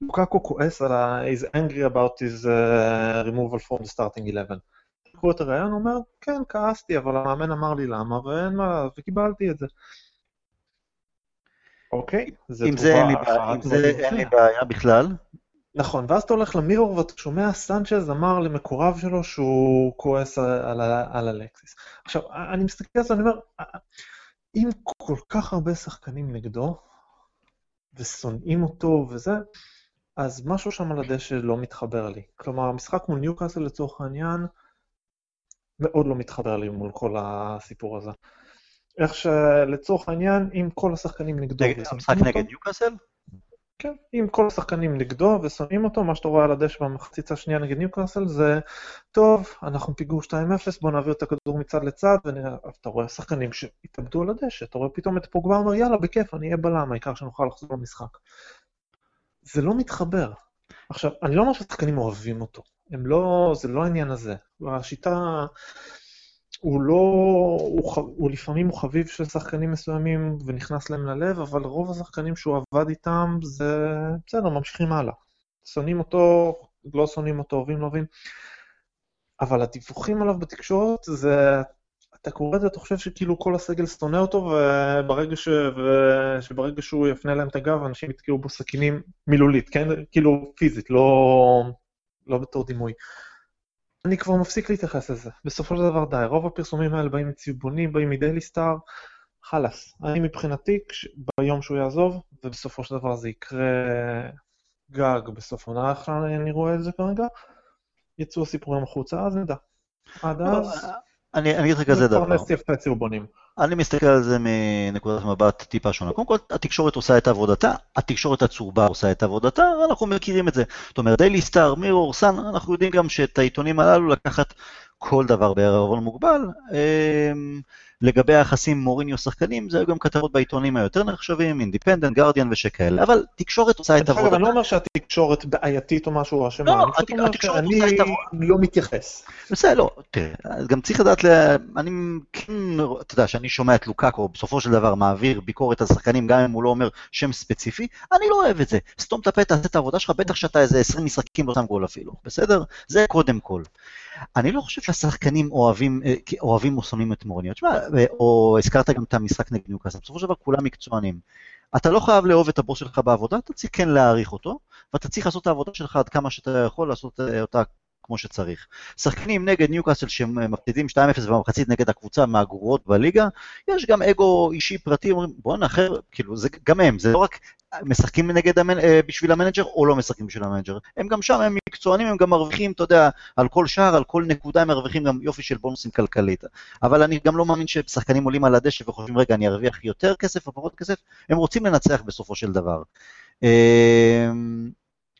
לוקקו כועס על ה... is angry about his uh, removal from the starting 11. קחו את הרעיון, הוא אומר, כן, כעסתי, אבל המאמן אמר לי למה, ואין מה, וקיבלתי את זה. אוקיי, זה תגובה אחת. עם זה אין לי בעיה בכלל. נכון, ואז אתה הולך למירור ואתה שומע סנצ'ז אמר למקורב שלו שהוא כועס על, על אלקסיס. עכשיו, אני מסתכל על זה, אני אומר, אם כל כך הרבה שחקנים נגדו, ושונאים אותו וזה, אז משהו שם על הדשא לא מתחבר לי. כלומר, המשחק מול ניוקאסל לצורך העניין, מאוד לא מתחבר לי מול כל הסיפור הזה. איך שלצורך העניין, אם כל השחקנים נגדו... המשחק נגד ניוקאסל? כן, אם כל השחקנים נגדו ושונאים אותו, מה שאתה רואה על הדשא במחצית השנייה נגד ניוקרסל זה, טוב, אנחנו פיגור 2-0, בוא נעביר את הכדור מצד לצד, ואתה רואה שחקנים שהתאבדו על הדשא, אתה רואה פתאום את פוגבה אומר, יאללה, בכיף, אני אהיה בלם, העיקר שנוכל לחזור למשחק. זה לא מתחבר. עכשיו, אני לא אומר שהשחקנים אוהבים אותו, הם לא, זה לא העניין הזה. השיטה, הוא לא, הוא, הוא לפעמים הוא חביב של שחקנים מסוימים ונכנס להם ללב, אבל רוב השחקנים שהוא עבד איתם זה בסדר, ממשיכים הלאה. שונאים אותו, לא שונאים אותו, אוהבים, לא אוהבים. אבל הדיווחים עליו בתקשורת זה, אתה קורא את זה, אתה חושב שכאילו כל הסגל שונא אותו, וברגע, ש... שברגע שהוא יפנה להם את הגב, אנשים יתקעו בו סכינים מילולית, כן? כאילו פיזית, לא, לא בתור דימוי. אני כבר מפסיק להתייחס לזה. בסופו של דבר די, רוב הפרסומים האלה באים מצהובונים, באים מדיילי סטאר, חלאס. אני מבחינתי, ביום שהוא יעזוב, ובסופו של דבר זה יקרה גג בסוף עונה, איך אני רואה את זה כרגע, יצאו הסיפורים החוצה, אז נדע. עד אז... אני אגיד לך כזה דבר. אני מסתכל על זה מנקודת מבט טיפה שונה. קודם כל, התקשורת עושה את עבודתה, התקשורת הצהובה עושה את עבודתה, אנחנו מכירים את זה. זאת אומרת, דיילי סטאר, מירור, סאן, אנחנו יודעים גם שאת העיתונים הללו לקחת כל דבר בערבון מוגבל. לגבי היחסים מוריניו שחקנים, זה היו גם כתבות בעיתונים היותר נחשבים, אינדיפנדנט, גרדיאן ושכאלה, אבל תקשורת עושה את עבודתה. אני לא אומר שהתקשורת בעייתית או משהו אשמה, לא, אני פשוט אומר שאני לא מתייחס. בסדר, לא, תראה, גם צריך לדעת, אני כן, אתה יודע, שאני שומע את לוקאקו, בסופו של דבר מעביר ביקורת על שחקנים, גם אם הוא לא אומר שם ספציפי, אני לא אוהב את זה. סתום את הפה, תעשה את העבודה שלך, בטח שאתה איזה 20 משחקים לא שם גול אפילו, בסדר? זה קודם כל. אני לא חושב שהשחקנים אוהבים, אה, אוהבים או שונאים את מוריניו. תשמע, או הזכרת גם את המשחק נגד ניוקאסל, בסופו של דבר כולם מקצוענים. אתה לא חייב לאהוב את הבוס שלך בעבודה, אתה צריך כן להעריך אותו, ואתה צריך לעשות את העבודה שלך עד כמה שאתה יכול לעשות אה, אותה כמו שצריך. שחקנים נגד ניוקאסל שמפסידים 2-0 במחצית נגד הקבוצה מהגרועות בליגה, יש גם אגו אישי פרטי, אומרים בואנה אחי, כאילו זה גם הם, זה לא רק משחקים נגד המנ... אה, בשביל המנג'ר או לא משחקים בשביל המנג'ר, הם גם שם, הם מקצוענים, הם גם מרוויחים, אתה יודע, על כל שער, על כל נקודה הם מרוויחים גם יופי של בונוסים כלכלית. אבל אני גם לא מאמין ששחקנים עולים על הדשא וחושבים רגע אני ארוויח יותר כסף או פחות כסף, הם רוצים לנצח בסופו של דבר. אמ,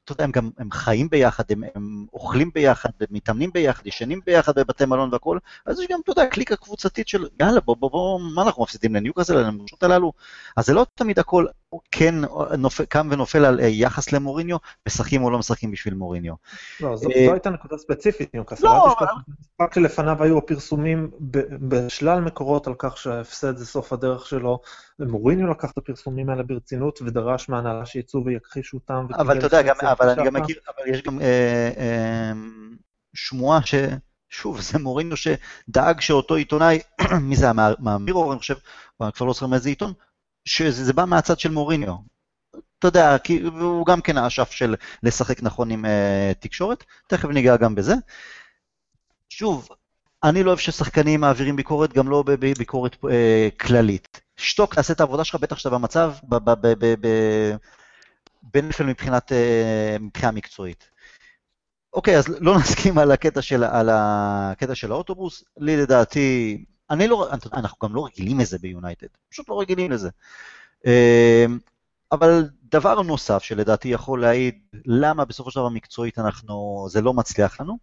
אתה יודע, הם גם, הם חיים ביחד, הם, הם אוכלים ביחד, הם מתאמנים ביחד, ישנים ביחד בבתי מלון והכול, אז יש גם, אתה יודע, קליקה קבוצתית של, יאללה, בוא, בוא, בוא, מה אנחנו מפסידים לניוקאסל, למרשות הללו? אז זה לא תמיד הכל כן נופ, קם ונופל על אה, יחס למוריניו, משחקים או לא משחקים בשביל מוריניו. לא, זו, אה, זו הייתה נקודה ספציפית, ניוקאסל. לא, אבל... רק שלפניו היו הפרסומים בשלל מקורות על כך שההפסד זה סוף הדרך שלו, ומוריניו לקח את הפרסומים האלה ברצינות ודרש מהנהלה שיצאו ויכחישו אותם. אבל אתה יודע, גם, אבל אני גם מכיר, אבל יש גם אה, אה, שמועה ש... שוב, זה מוריניו שדאג שאותו עיתונאי, מי זה היה, מהמירור, אני חושב, אני כבר לא זוכר מאיזה עיתון, שזה בא מהצד של מוריניו. אתה יודע, כי הוא גם כן האשף של לשחק נכון עם uh, תקשורת, תכף ניגע גם בזה. שוב, אני לא אוהב ששחקנים מעבירים ביקורת, גם לא בביקורת אה, כללית. שתוק, תעשה את העבודה שלך, בטח שאתה במצב, בנפל מבחינת, אה, מבחינה מקצועית. אוקיי, אז לא נסכים על הקטע של, על הקטע של האוטובוס. לי לדעתי, אני לא, אנחנו גם לא רגילים לזה ביונייטד, פשוט לא רגילים לזה. אה, אבל דבר נוסף שלדעתי יכול להעיד למה בסופו של דבר מקצועית אנחנו, זה לא מצליח לנו,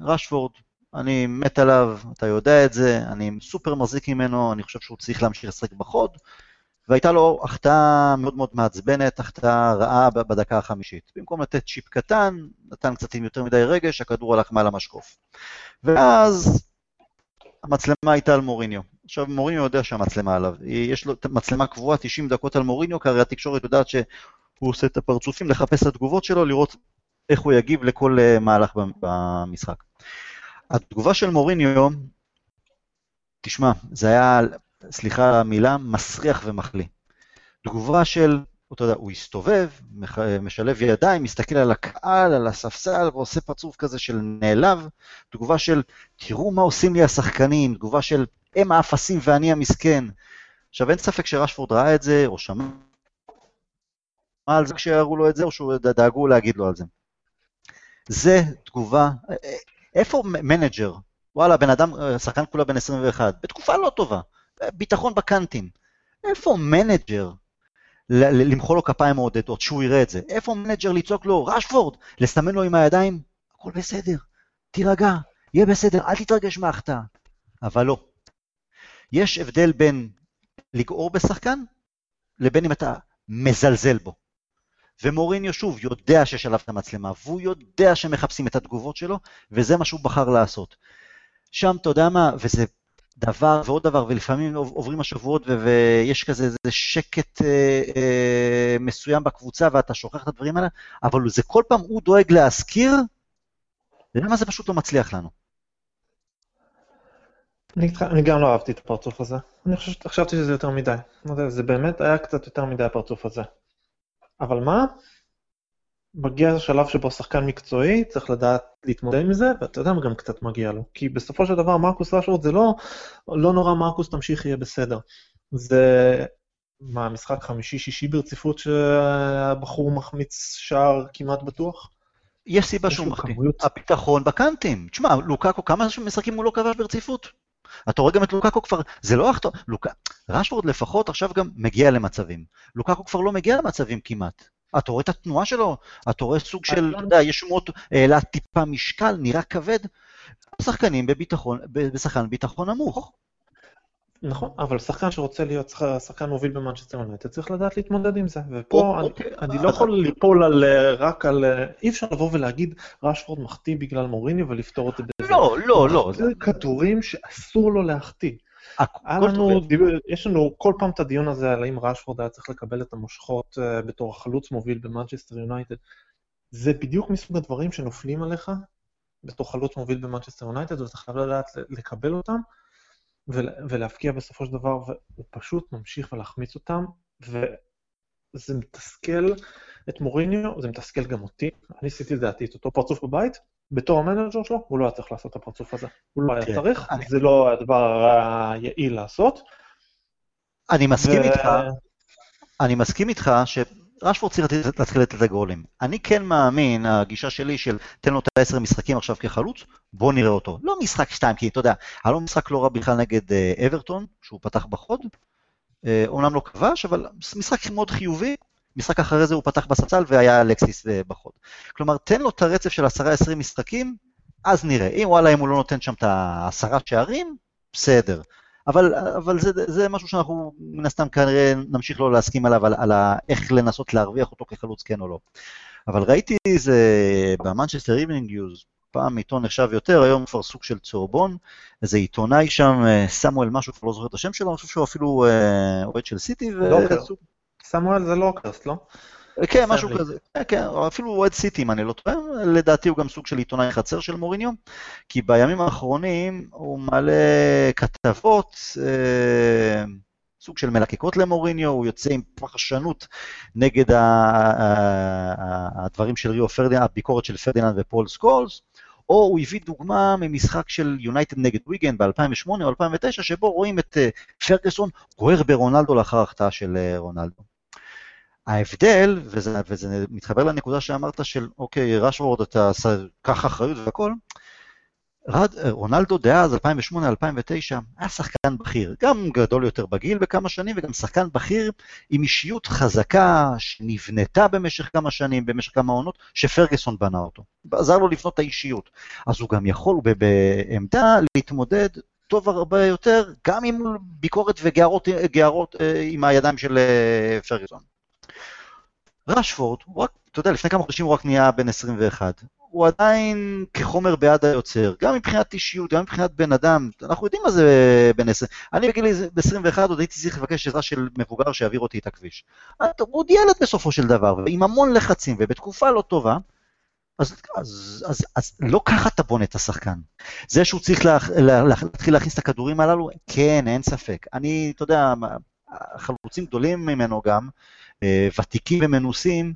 רשפורד, אני מת עליו, אתה יודע את זה, אני סופר מחזיק ממנו, אני חושב שהוא צריך להמשיך לשחק בחוד, והייתה לו החטאה מאוד מאוד מעצבנת, החטאה רעה בדקה החמישית. במקום לתת צ'יפ קטן, נתן קצת עם יותר מדי רגש, הכדור הלך מעל המשקוף. ואז המצלמה הייתה על מוריניו. עכשיו, מוריניו יודע שהמצלמה עליו. יש לו מצלמה קבועה 90 דקות על מוריניו, כי הרי התקשורת יודעת שהוא עושה את הפרצופים, לחפש את התגובות שלו, לראות איך הוא יגיב לכל אה, מהלך במשחק. התגובה של מוריניו, תשמע, זה היה, סליחה על המילה, מסריח ומחליא. תגובה של, אתה יודע, הוא הסתובב, משלב ידיים, מסתכל על הקהל, על הספסל, ועושה פרצוף כזה של נעלב. תגובה של, תראו מה עושים לי השחקנים, תגובה של, הם האפסים ואני המסכן. עכשיו, אין ספק שרשפורד ראה את זה, או שמע על זה כשיראו לו את זה, או שדאגו להגיד לו על זה. זה תגובה, איפה מנג'ר? וואלה, בן אדם, שחקן כולה בן 21, בתקופה לא טובה, ביטחון בקאנטים. איפה מנג'ר למחוא לו כפיים מעודדות, שהוא יראה את זה? איפה מנג'ר לצעוק לו, רשפורד, לסמן לו עם הידיים? הכל בסדר, תירגע, יהיה בסדר, אל תתרגש מההחטאה. אבל לא. יש הבדל בין לגעור בשחקן לבין אם אתה מזלזל בו. ומוריניו שוב יודע שיש עליו את המצלמה, והוא יודע שמחפשים את התגובות שלו, וזה מה שהוא בחר לעשות. שם, אתה יודע מה, וזה דבר ועוד דבר, ולפעמים עוברים השבועות ו- ויש כזה איזה שקט אה, אה, מסוים בקבוצה ואתה שוכח את הדברים האלה, אבל זה כל פעם הוא דואג להזכיר, למה זה פשוט לא מצליח לנו. אני, אני גם לא אהבתי את הפרצוף הזה. אני חושב, חשבתי שזה יותר מדי. זה באמת היה קצת יותר מדי הפרצוף הזה. אבל מה? מגיע לשלב שבו שחקן מקצועי צריך לדעת להתמודד עם זה, ואתה יודע מה גם קצת מגיע לו. כי בסופו של דבר מרקוס רשוורד זה לא, לא נורא מרקוס תמשיך יהיה בסדר. זה מה, משחק חמישי-שישי ברציפות שהבחור מחמיץ שער כמעט בטוח? יש סיבה שהוא מחטיא. הביטחון בקאנטים. תשמע, לוקאקו, כמה משחקים הוא לא כבש ברציפות? אתה רואה גם את לוקאקו כבר, זה לא החטא, לוק... רשפורד לפחות עכשיו גם מגיע למצבים. לוקאקו כבר לא מגיע למצבים כמעט. אתה רואה את התנועה שלו, אתה רואה סוג של, אתה יודע, יש שמות, העלה טיפה משקל, נראה כבד. שחקנים בביטחון, בשחקן ביטחון נמוך. נכון, אבל שחקן שרוצה להיות שחקן מוביל במנצ'סטר יונייטד צריך לדעת להתמודד עם זה, ופה אני, אוקיי. אני לא יכול ליפול על, רק על, אי אפשר לבוא ולהגיד רשפורד מחטיא בגלל מוריניו ולפתור את זה בזה. לא, לא, לא. זה כדורים שאסור לו להחטיא. יש לנו כל פעם את הדיון הזה על האם רשפורד היה צריך לקבל את המושכות אה, בתור החלוץ מוביל במנצ'סטר יונייטד. זה בדיוק מסוג הדברים שנופלים עליך בתור חלוץ מוביל במנצ'סטר יונייטד, ואתה חייב לדעת לקבל אותם. ולהפקיע בסופו של דבר, והוא פשוט ממשיך ולהחמיץ אותם, וזה מתסכל את מוריניו, זה מתסכל גם אותי. אני עשיתי לדעתי את אותו פרצוף בבית, בתור המנג'ר שלו, הוא לא היה צריך לעשות את הפרצוף הזה. הוא לא היה כן, צריך. זה לא הדבר היעיל לעשות. אני מסכים. איתך, אני מסכים איתך ש... רשפורד צריך להתחיל לתת את הגולים. אני כן מאמין, הגישה שלי של תן לו את העשר משחקים עכשיו כחלוץ, בוא נראה אותו. לא משחק שתיים, כי אתה יודע, היה לו משחק לא רע בכלל נגד אה, אברטון, שהוא פתח בחוד. אה, אומנם לא כבש, אבל משחק מאוד חיובי. משחק אחרי זה הוא פתח בספסל והיה אלקסיס אה, בחוד. כלומר, תן לו את הרצף של עשרה עשרים משחקים, אז נראה. אם וואלה, אם הוא לא נותן שם את העשרה שערים, בסדר. אבל, אבל זה, זה משהו שאנחנו מן הסתם כנראה נמשיך לא להסכים עליו, על, על איך לנסות להרוויח אותו כחלוץ כן או לא. אבל ראיתי איזה במנצ'סטר איבנינג ניוז, פעם עיתון נחשב יותר, היום כבר סוג של צהובון, איזה עיתונאי שם, אה, סמואל משהו, כבר לא זוכר את השם שלו, אני חושב שהוא אפילו אה, אוהד של סיטי. לא, סמואל זה לאקהרסט, לא? כן, משהו כזה, כן, כן, אפילו אוהד סיטי, אם אני לא טועה, לדעתי הוא גם סוג של עיתונאי חצר של מוריניו, כי בימים האחרונים הוא מעלה כתבות, אה, סוג של מלקקות למוריניו, הוא יוצא עם פרשנות נגד ה, ה, ה, הדברים של ריו פרדיננד, הביקורת של פרדיננד ופול סקולס, או הוא הביא דוגמה ממשחק של יונייטד נגד ויגן ב-2008 או 2009, שבו רואים את אה, פרגוסון גוער ברונלדו לאחר החטאה של אה, רונלדו. ההבדל, וזה, וזה מתחבר לנקודה שאמרת של, אוקיי, רשפורד, אתה קח אחריות והכל, רד, רונלדו דאז, 2008-2009, היה שחקן בכיר, גם גדול יותר בגיל בכמה שנים, וגם שחקן בכיר עם אישיות חזקה שנבנתה במשך כמה שנים, במשך כמה עונות, שפרגוסון בנה אותו. עזר לו לבנות את האישיות. אז הוא גם יכול בעמדה להתמודד טוב הרבה יותר, גם עם ביקורת וגערות אה, עם הידיים של אה, פרגוסון. רשפורד, הוא רק, אתה יודע, לפני כמה חודשים הוא רק נהיה בן 21. הוא עדיין כחומר בעד היוצר, גם מבחינת אישיות, גם מבחינת בן אדם, אנחנו יודעים מה זה בן 20. אני בגיל 21 עוד הייתי צריך לבקש עזרה של מבוגר שיעביר אותי את הכביש. הוא עוד ילד בסופו של דבר, ועם המון לחצים, ובתקופה לא טובה, אז, אז, אז, אז לא ככה אתה בונה את השחקן. זה שהוא צריך לה, לה, להתחיל להכניס את הכדורים הללו, כן, אין ספק. אני, אתה יודע, חלוצים גדולים ממנו גם, אה, ותיקים ומנוסים,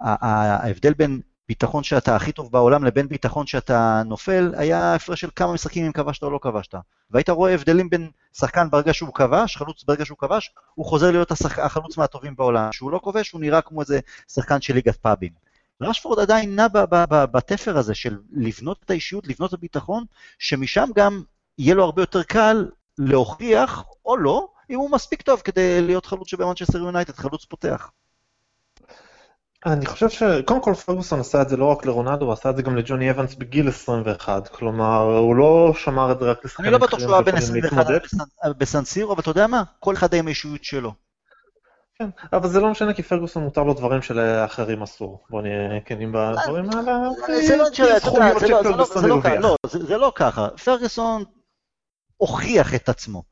ההבדל בין ביטחון שאתה הכי טוב בעולם לבין ביטחון שאתה נופל, היה הפרש של כמה משחקים אם כבשת או לא כבשת. והיית רואה הבדלים בין שחקן ברגע שהוא כבש, חלוץ ברגע שהוא כבש, הוא חוזר להיות השח... החלוץ מהטובים בעולם. כשהוא לא כובש, הוא נראה כמו איזה שחקן של ליגת פאבים. רשפורד עדיין נע בתפר הזה של לבנות את האישיות, לבנות את הביטחון, שמשם גם יהיה לו הרבה יותר קל להוכיח, או לא, אם הוא מספיק טוב כדי להיות חלוץ שבמנצ'סטר יונייטד, חלוץ פותח. אני חושב שקודם כל פרגוסון עשה את זה לא רק לרונלדו, הוא עשה את זה גם לג'וני אבנס בגיל 21, כלומר הוא לא שמר את זה רק לשחקנים אני לא בטוח שהוא היה בן 21 בסן סירו, אבל אתה יודע מה? כל אחד עם האישיות שלו. כן, אבל זה לא משנה כי פרגוסון מותר לו דברים שלאחרים אסור. בוא נהיה כנים בדברים האלה. זה לא ככה, פרגוסון הוכיח את רשפורד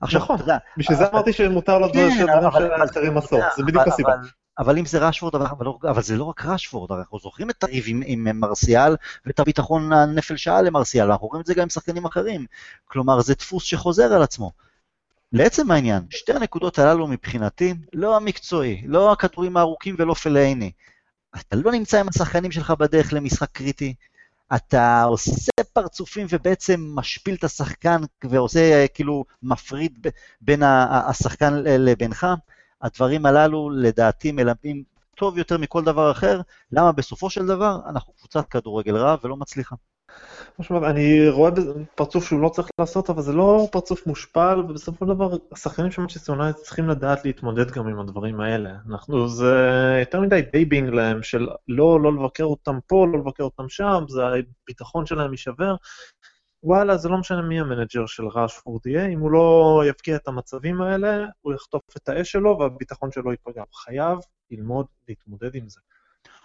עכשיו, נכון, בשביל זה אמרתי שמותר לו דברים שלאחרים אסור, זה בדיוק הסיבה. אבל אם זה רשוורד, אבל, אבל, לא, אבל זה לא רק רשוורד, אנחנו זוכרים את הריב עם, עם מרסיאל ואת הביטחון הנפל שעה למרסיאל, אנחנו רואים את זה גם עם שחקנים אחרים. כלומר, זה דפוס שחוזר על עצמו. לעצם העניין, שתי הנקודות הללו מבחינתי, לא המקצועי, לא הכדורים הארוכים ולא פלאיני. אתה לא נמצא עם השחקנים שלך בדרך למשחק קריטי, אתה עושה פרצופים ובעצם משפיל את השחקן ועושה כאילו מפריד בין השחקן לבינך. הדברים הללו לדעתי מלמדים טוב יותר מכל דבר אחר, למה בסופו של דבר אנחנו קבוצת כדורגל רע ולא מצליחה. אני רואה פרצוף שהוא לא צריך לעשות, אבל זה לא פרצוף מושפל, ובסופו של דבר השחקנים של מצ'סטר יונייטד צריכים לדעת להתמודד גם עם הדברים האלה. אנחנו, זה יותר מדי babying להם של לא, לא לבקר אותם פה, לא לבקר אותם שם, זה הביטחון שלהם יישבר. וואלה, זה לא משנה מי המנג'ר של ראשפורד יהיה, אם הוא לא יבקיע את המצבים האלה, הוא יחטוף את האש שלו והביטחון שלו ייפגע. חייב ללמוד להתמודד עם זה.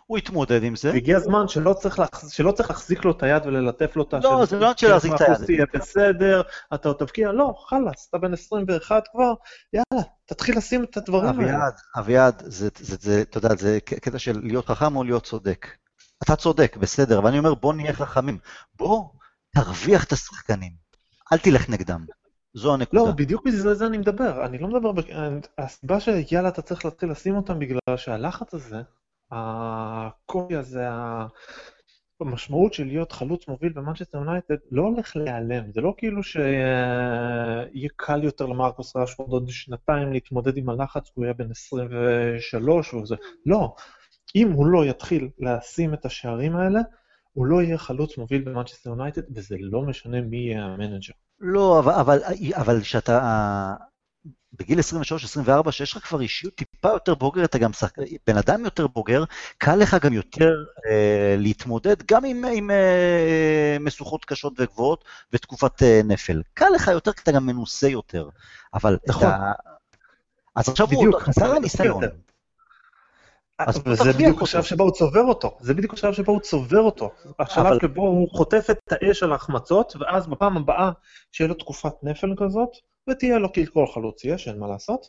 הוא יתמודד עם זה. והגיע הזמן שלא צריך, להח... שלא צריך להחזיק לו את היד וללטף לו את השם. לא, זה לא רק של להחזיק את היד. תהיה בסדר, אתה עוד תבקיע, לא, חלאס, אתה בן 21 כבר, יאללה, תתחיל לשים את הדברים האלה. אביעד, אביעד, זה, זה, זה, אתה יודע, זה קטע של להיות חכם או להיות צודק. אתה צודק, בסדר, אבל אני אומר, בוא נהיה חכמים. בוא תרוויח את השחקנים, אל תלך נגדם. זו הנקודה. לא, בדיוק בגלל זה אני מדבר. אני לא מדבר, הסיבה שיאללה אתה צריך להתחיל לשים אותם בגלל שהלחץ הזה, הקובי הזה, המשמעות של להיות חלוץ מוביל במנצ'סטר יונייטד לא הולך להיעלם, זה לא כאילו שיהיה קל יותר למרקוס ראשפורד עוד שנתיים להתמודד עם הלחץ, הוא יהיה בן 23 וזה, לא. אם הוא לא יתחיל לשים את השערים האלה, הוא לא יהיה חלוץ מוביל במנצ'סטר יונייטד, וזה לא משנה מי יהיה המנג'ר. לא, אבל, אבל, כשאתה בגיל 23-24, שיש לך כבר אישיות טיפה יותר בוגר, אתה גם שחק... בן אדם יותר בוגר, קל לך גם יותר אה, להתמודד גם עם, עם אה, משוכות קשות וגבוהות ותקופת אה, שפל. קל לך יותר כי אתה גם מנוסה יותר. אבל נכון. אתה... אז עכשיו בדיוק, הוא חסר הניסיון. וזה בדיוק השלב שבו הוא צובר אותו, זה בדיוק השלב שבו הוא צובר אותו. השלב שבו הוא חוטף את האש על ההחמצות, ואז בפעם הבאה שיהיה לו תקופת נפל כזאת, ותהיה לו כל חלוץ יש, אין מה לעשות,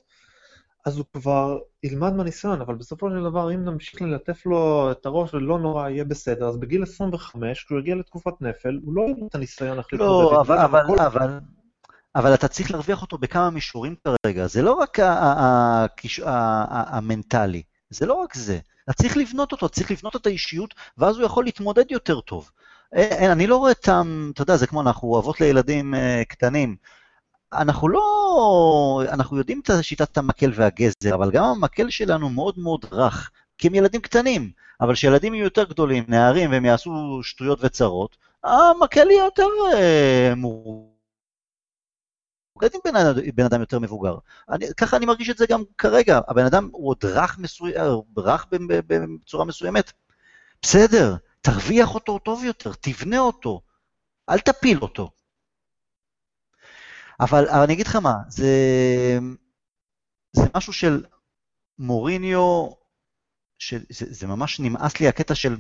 אז הוא כבר ילמד מהניסיון, אבל בסופו של דבר, אם נמשיך ללטף לו את הראש ולא נורא, יהיה בסדר, אז בגיל 25, כשהוא יגיע לתקופת נפל, הוא לא יהיה את הניסיון איך להתמודד. לא, אבל, אבל, אבל, אבל, אבל אתה צריך להרוויח אותו בכמה מישורים כרגע, זה לא רק המנטלי. זה לא רק זה, אתה צריך לבנות אותו, צריך לבנות את האישיות, ואז הוא יכול להתמודד יותר טוב. אין, אני לא רואה טעם, אתה יודע, זה כמו אנחנו אוהבות לילדים uh, קטנים. אנחנו לא, אנחנו יודעים את שיטת המקל והגזר, אבל גם המקל שלנו מאוד מאוד רך, כי הם ילדים קטנים, אבל כשילדים יהיו יותר גדולים, נערים, והם יעשו שטויות וצרות, המקל יהיה יותר uh, מורכב. בן, בן אדם יותר מבוגר. אני, ככה אני מרגיש את זה גם כרגע. הבן אדם הוא עוד רך, מסוי... רך בצורה מסוימת. בסדר, תרוויח אותו טוב יותר, תבנה אותו, אל תפיל אותו. אבל, אבל אני אגיד לך מה, זה, זה משהו של מוריניו, שזה, זה ממש נמאס לי הקטע של,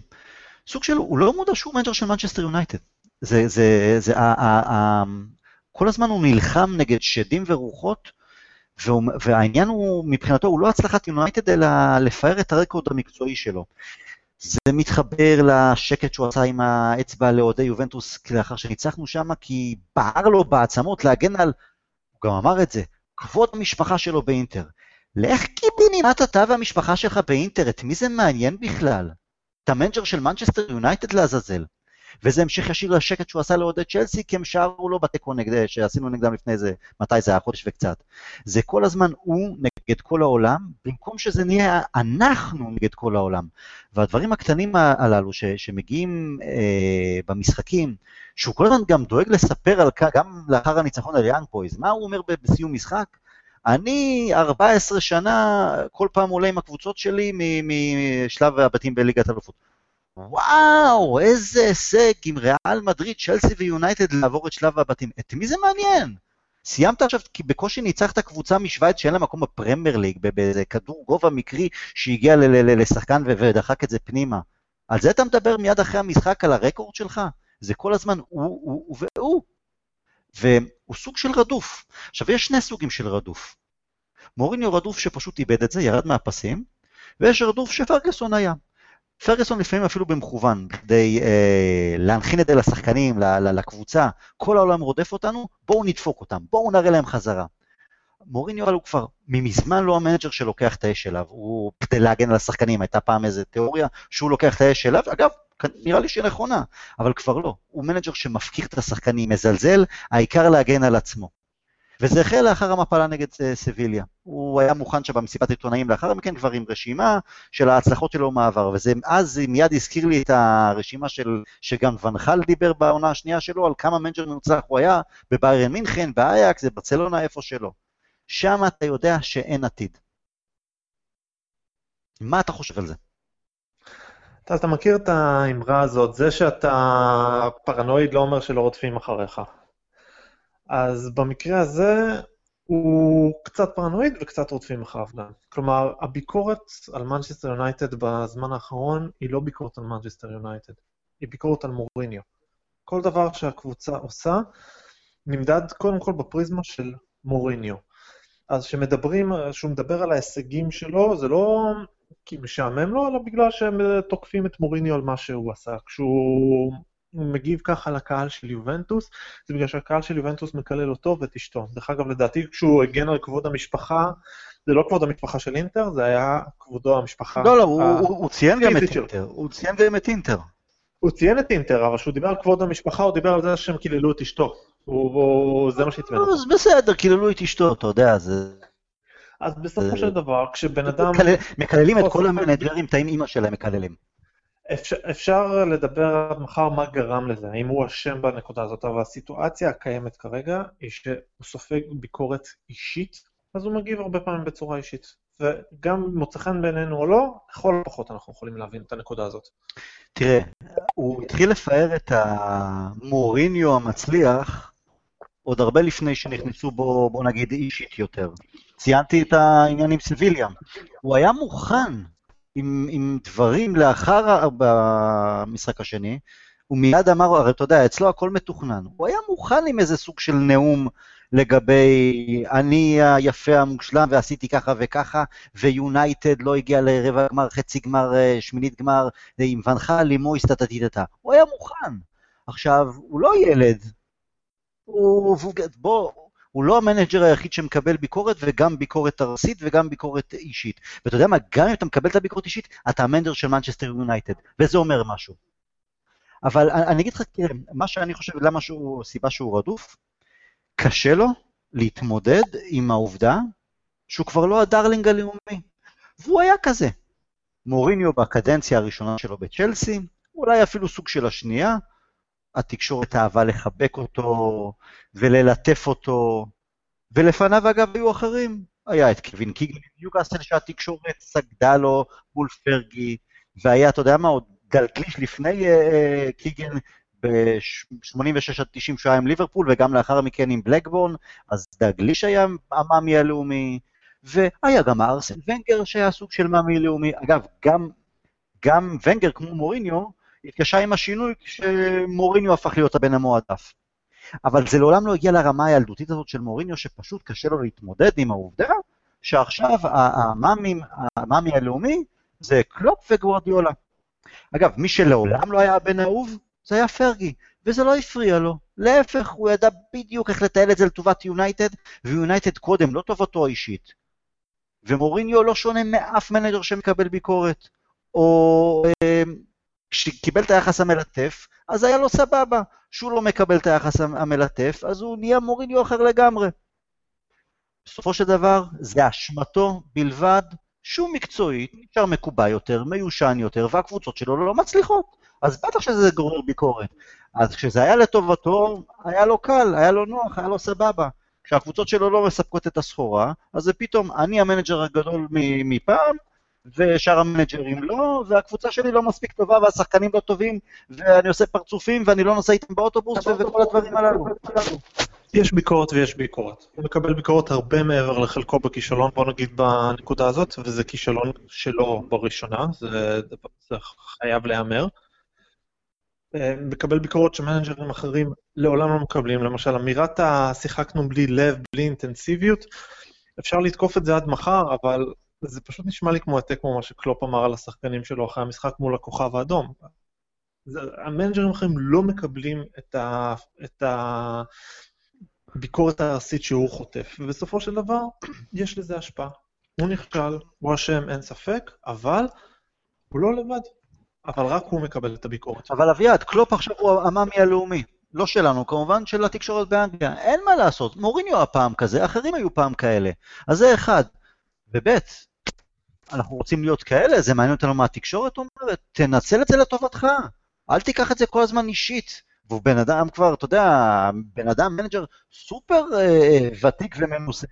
סוג של, הוא לא מודע שהוא מנג'ר של מנצ'סטר יונייטד. זה, זה, זה, ה, ה, ה, כל הזמן הוא נלחם נגד שדים ורוחות, והוא, והעניין הוא, מבחינתו, הוא לא הצלחת יונייטד, אלא לפאר את הרקורד המקצועי שלו. זה מתחבר לשקט שהוא עשה עם האצבע לאוהדי יובנטוס לאחר שניצחנו שם, כי בער לו בעצמות להגן על, הוא גם אמר את זה, כבוד המשפחה שלו באינטר. לך קיבינימט אתה והמשפחה שלך באינטר? את מי זה מעניין בכלל? את המנג'ר של מנצ'סטר יונייטד לעזאזל. וזה המשך ישיר לשקט שהוא עשה לאוהדי צ'לסי, כי הם שרו לו בתיקו נגד, שעשינו נגדם לפני איזה, מתי זה היה? חודש וקצת. זה כל הזמן הוא נגד כל העולם, במקום שזה נהיה אנחנו נגד כל העולם. והדברים הקטנים הללו ש, שמגיעים אה, במשחקים, שהוא כל הזמן גם דואג לספר על כך, גם לאחר הניצחון על יאנג בויז, מה הוא אומר בסיום משחק? אני 14 שנה כל פעם עולה עם הקבוצות שלי משלב הבתים בליגת אלופות. וואו, איזה הישג עם ריאל מדריד, צ'לסי ויונייטד לעבור את שלב הבתים. את מי זה מעניין? סיימת עכשיו, כי בקושי ניצחת קבוצה משוויץ שאין לה מקום בפרמייר ליג, באיזה כדור גובה מקרי שהגיע לשחקן ודחק את זה פנימה. על זה אתה מדבר מיד אחרי המשחק, על הרקורד שלך? זה כל הזמן הוא, הוא, הוא והוא. והוא סוג של רדוף. עכשיו, יש שני סוגים של רדוף. מוריניו רדוף שפשוט איבד את זה, ירד מהפסים, ויש רדוף שפרגוסון היה. פרגוסון לפעמים אפילו במכוון, כדי אה, להנחיל את זה לשחקנים, לקבוצה, כל העולם רודף אותנו, בואו נדפוק אותם, בואו נראה להם חזרה. מוריניו הוא כבר ממזמן לא המנג'ר שלוקח את האש אליו, הוא כדי להגן על השחקנים, הייתה פעם איזו תיאוריה שהוא לוקח את האש אליו, אגב, נראה לי שהיא נכונה, אבל כבר לא, הוא מנג'ר שמפקיר את השחקנים, מזלזל, העיקר להגן על עצמו. וזה החל לאחר המפלה נגד אה, סביליה. הוא היה מוכן שם במסיבת עיתונאים לאחר מכן כבר עם רשימה של ההצלחות שלו בעבר, וזה אז מיד הזכיר לי את הרשימה של, שגם ואן חאל דיבר בעונה השנייה שלו, על כמה מנג'ר מוצלח הוא היה בביירן מינכן, באייאקס, בברצלונה, איפה שלא. שם אתה יודע שאין עתיד. מה אתה חושב על זה? אתה, אתה מכיר את האמרה הזאת, זה שאתה פרנואיד לא אומר שלא רודפים אחריך. אז במקרה הזה הוא קצת פרנואיד וקצת רודפים אחריו גם. כלומר, הביקורת על מנצ'סטר יונייטד בזמן האחרון היא לא ביקורת על מנצ'סטר יונייטד, היא ביקורת על מוריניו. כל דבר שהקבוצה עושה נמדד קודם כל בפריזמה של מוריניו. אז כשמדברים, כשהוא מדבר על ההישגים שלו, זה לא כי משעמם לו, אלא בגלל שהם תוקפים את מוריניו על מה שהוא עשה. כשהוא הוא מגיב ככה לקהל של יובנטוס, זה בגלל שהקהל של יובנטוס מקלל אותו ואת אשתו. דרך אגב, לדעתי כשהוא הגן על כבוד המשפחה, זה לא כבוד המשפחה של אינטר, זה היה כבודו המשפחה. לא, לא, הוא, הוא, הוא ציין גם את אינטר. הוא ציין גם את אינטר. הוא ציין את אינטר, אבל כשהוא דיבר על כבוד המשפחה, הוא דיבר על זה שהם קיללו את אשתו. זה מה שהצמד. אז בסדר, קיללו את אשתו, אתה יודע, זה... אז בסופו של דבר, כשבן אדם... מקללים את כל המנג'רים, את האמא שלהם מקללים. אפשר, אפשר לדבר עד מחר מה גרם לזה, האם הוא אשם בנקודה הזאת, אבל הסיטואציה הקיימת כרגע היא שהוא סופג ביקורת אישית, אז הוא מגיב הרבה פעמים בצורה אישית. וגם מוצא חן בעינינו או לא, לכל הפחות אנחנו יכולים להבין את הנקודה הזאת. תראה, הוא התחיל לפאר את המוריניו המצליח עוד הרבה לפני שנכנסו בו, בוא נגיד, אישית יותר. ציינתי את העניין עם סביליה. הוא היה מוכן עם, עם דברים לאחר במשחק השני, הוא מיד אמר, הרי אתה יודע, אצלו הכל מתוכנן. הוא היה מוכן עם איזה סוג של נאום לגבי אני היפה המושלם ועשיתי ככה וככה, ויונייטד לא הגיע לרבע גמר, חצי גמר, אה, שמינית גמר, עם ואן חאל, עם מויס, טה, טטטטה. הוא היה מוכן. עכשיו, הוא לא ילד. הוא, בוא, הוא לא המנג'ר היחיד שמקבל ביקורת, וגם ביקורת ארסית וגם ביקורת אישית. ואתה יודע מה, גם אם אתה מקבל את הביקורת אישית, אתה המנג'ר של מנצ'סטר יונייטד, וזה אומר משהו. אבל אני אגיד לך, תראה, מה שאני חושב, למה שהוא, סיבה שהוא רדוף, קשה לו להתמודד עם העובדה שהוא כבר לא הדרלינג הלאומי. והוא היה כזה. מוריניו בקדנציה הראשונה שלו בצ'לסי, אולי אפילו סוג של השנייה, התקשורת אהבה לחבק אותו וללטף אותו, ולפניו אגב היו אחרים, היה את קווין קיגן ניוגאסל שהתקשורת סגדה לו מול פרגי, והיה, אתה יודע מה, עוד גלגליש לפני uh, קיגן ב-86 עד 90 שהיה עם ליברפול, וגם לאחר מכן עם בלקבורן, אז דגליש היה המאמי הלאומי, והיה גם ארסן ונגר שהיה סוג של מאמי לאומי. אגב, גם, גם ונגר כמו מוריניו, התקשה עם השינוי כשמוריניו הפך להיות הבן המועדף. אבל זה לעולם לא הגיע לרמה הילדותית הזאת של מוריניו, שפשוט קשה לו להתמודד עם העובדה שעכשיו המאמי, הלאומי זה קלופ וגוורדיולה. אגב, מי שלעולם לא היה הבן האהוב, זה היה פרגי, וזה לא הפריע לו. להפך, הוא ידע בדיוק איך לתעל את זה לטובת יונייטד, ויונייטד קודם, לא טובתו האישית. ומוריניו לא שונה מאף מנג'ר שמקבל ביקורת. או אה, כשקיבל את היחס המלטף, אז היה לו סבבה. שהוא לא מקבל את היחס המלטף, אז הוא נהיה מוריניו אחר לגמרי. בסופו של דבר, זה אשמתו בלבד, שהוא מקצועית, נשאר מקובע יותר, מיושן יותר, והקבוצות שלו לא מצליחות. אז בטח שזה גורר ביקורת. אז כשזה היה לטובתו, היה לו קל, היה לו נוח, היה לו סבבה. כשהקבוצות שלו לא מספקות את הסחורה, אז זה פתאום, אני המנג'ר הגדול מפעם, ושאר המנג'רים לא, והקבוצה שלי לא מספיק טובה והשחקנים לא טובים, ואני עושה פרצופים ואני לא נוסע איתם באוטובוס וכל הדברים הללו. יש ביקורת ויש ביקורת. הוא מקבל ביקורת הרבה מעבר לחלקו בכישלון, בוא נגיד בנקודה הזאת, וזה כישלון שלו בראשונה, זה, זה חייב להיאמר. אה, מקבל ביקורת שמנג'רים אחרים לעולם לא מקבלים, למשל אמירת ה"שיחקנו בלי לב, בלי אינטנסיביות", אפשר לתקוף את זה עד מחר, אבל זה פשוט נשמע לי כמו העתק כמו מה שקלופ אמר על השחקנים שלו אחרי המשחק מול הכוכב האדום. המנג'רים האחרים לא מקבלים את, ה, את הביקורת הארסית שהוא חוטף, ובסופו של דבר יש לזה השפעה. הוא נכשל, הוא אשם, אין ספק, אבל הוא לא לבד. אבל רק הוא מקבל את הביקורת. אבל אביעד, קלופ עכשיו הוא המאמי הלאומי. לא שלנו, כמובן של התקשורת באנגליה. אין מה לעשות, מוריניו הפעם כזה, אחרים היו פעם כאלה. אז זה אחד. וב', אנחנו רוצים להיות כאלה, זה מעניין אותנו מה התקשורת אומרת, תנצל את זה לטובתך, אל תיקח את זה כל הזמן אישית. והוא בן אדם כבר, אתה יודע, בן אדם, מנג'ר סופר אה, ותיק ומנוסה.